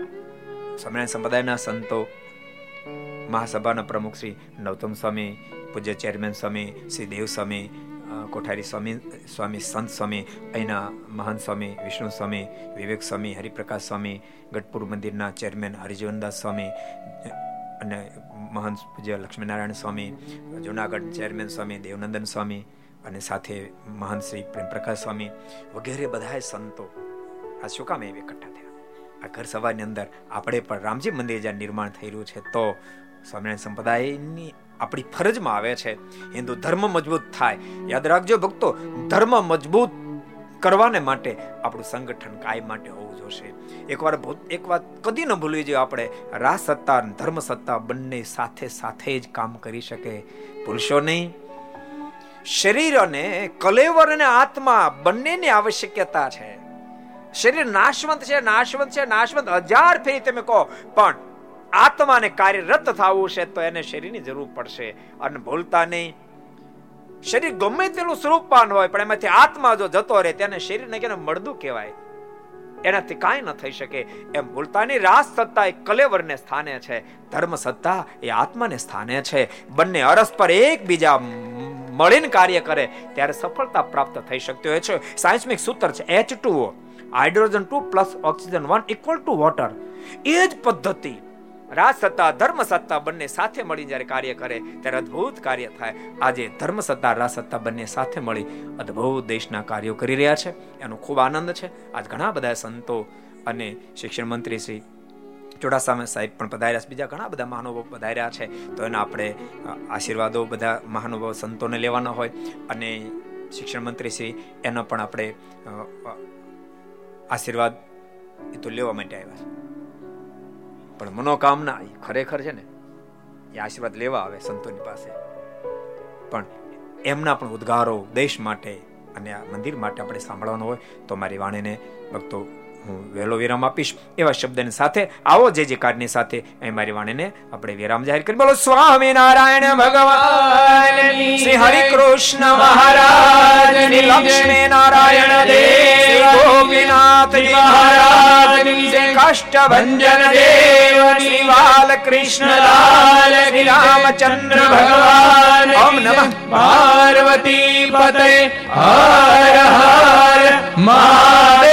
સ્વામિનારાયણ સંપ્રદાયના સંતો મહાસભાના પ્રમુખ શ્રી નવતમ સ્વામી, પૂજ્ય ચેરમેન સ્વામી, શ્રી દેવ સ્વામી કોઠારી સ્વામી સ્વામી સંત સ્વામી, અહીંના મહાન સ્વામી, વિષ્ણુ સ્વામી, વિવેક સ્વામી, હરિપ્રકાશ સ્વામી, ગઢપુર મંદિરના ચેરમેન હરિજીવનદાસ સ્વામી, અને મહાન પૂજ્ય લક્ષ્મીનારાયણ સ્વામી, જુનાગઢ ચેરમેન સ્વામી, દેવનંદન સ્વામી, અને સાથે મહાન શ્રી પ્રેમપ્રકાશ સ્વામી, વગેરે બધા સંતો. આ શું કામ એવી એકઠા થયા? આ ઘર સભાની અંદર આપણે પણ રામજી મંદિર જ્યાં નિર્માણ થઈ રહ્યું છે તો સ્વામિનારાયણ સંપ્રદાયની આપણી ફરજમાં આવે છે. હિન્દુ ધર્મ મજબૂત થાય. યાદ રાખજો ભક્તો, ધર્મ મજબૂત કરવાને માટે આપણું સંગઠન કાયમ માટે હોવું જોશે. એકવાર એક વાત કદી ન ભૂલવી જોઈએ આપણે. રાજ સત્તા અને ધર્મ સત્તા બંને સાથે સાથે જ કામ કરી શકે. ભૂલશો નહીં. શરીર અને કલેવર અને આત્મા બંનેની આવશ્યકતા છે. શરીર નાશવંત છે નાશવંત છે, નાશવંત. હજાર ફેરી તમે કહો, પણ આત્માને કાર્યરત થવું છે, તો એને શરીરની જરૂર પડશે. અને ભૂલતા નહીં. શરીર ગમે તેનું સ્વરૂપવાન હોય, પણ એમાંથી આત્મા જો જતો રહે, તેને શરીરને કેને મળદું કહેવાય. એનાથી કાંઈ ન થઈ શકે. એમ ભૂલતાની રાસ સત્તા એ કલેવરને સ્થાને છે. ધર્મ સત્તા એ આત્માને સ્થાને છે. બંને અરસ્પર એકબીજા મળીને કાર્ય કરે, ત્યારે સફળતા પ્રાપ્ત થઈ શકતી હોય છે. સાયન્સમિક સૂત્ર છે H two hydrogen two plus oxygen one equal to water એ જ પદ્ધતિ રાજ સત્તા, ધર્મ બંને સાથે મળી જ્યારે કાર્ય કરે, ત્યારે અદ્ભુત કાર્ય થાય. આજે ધર્મ સત્તા, રાજ સત્તા બંને સાથે મળી અદ્ભુત દેશના કાર્યો કરી રહ્યા છે. એનો ખૂબ આનંદ છે. આજ ઘણા બધા સંતો અને શિક્ષણ મંત્રી શ્રી ચોડાસામે સાહેબ પણ પધાર્યા છે. બીજા ઘણા બધા મહાનુભાવ પધાર્યા છે. તો એના આપણે આશીર્વાદો બધા મહાનુભાવ સંતોને લેવાના હોય અને શિક્ષણ મંત્રી શ્રી એનો પણ આપણે આશીર્વાદ એ તો લેવા માટે આવ્યા છે. પણ મનોકામના એ ખરેખર છે ને એ આશીર્વાદ લેવા આવે સંતોની પાસે. પણ એમના પણ ઉદ્ગારો દેશ માટે અને આ મંદિર માટે આપણે સાંભળવાનો હોય તો મારી વાણીને ભક્તો હું વહેલો વિરામ આપીશ એવા શબ્દની સાથે, આવો જે જે કાર્ડની સાથે, અહીં મારી વાણીને આપણે વિરામ જાહેર કરી બોલો સ્વામી નારાયણ ભગવાન, શ્રી હરિ કૃષ્ણ મહારાજ, શ્રી લક્ષ્મી નારાયણ દેવ ગોપીનાથ મહારાજ, શ્રી કાષ્ટભંજન દેવ, શ્રી બાલકૃષ્ણ લાલ શ્રી રામચંદ્ર ભગવાન, ઓમ નમઃ. પાર્વતી પતે, હર હર મા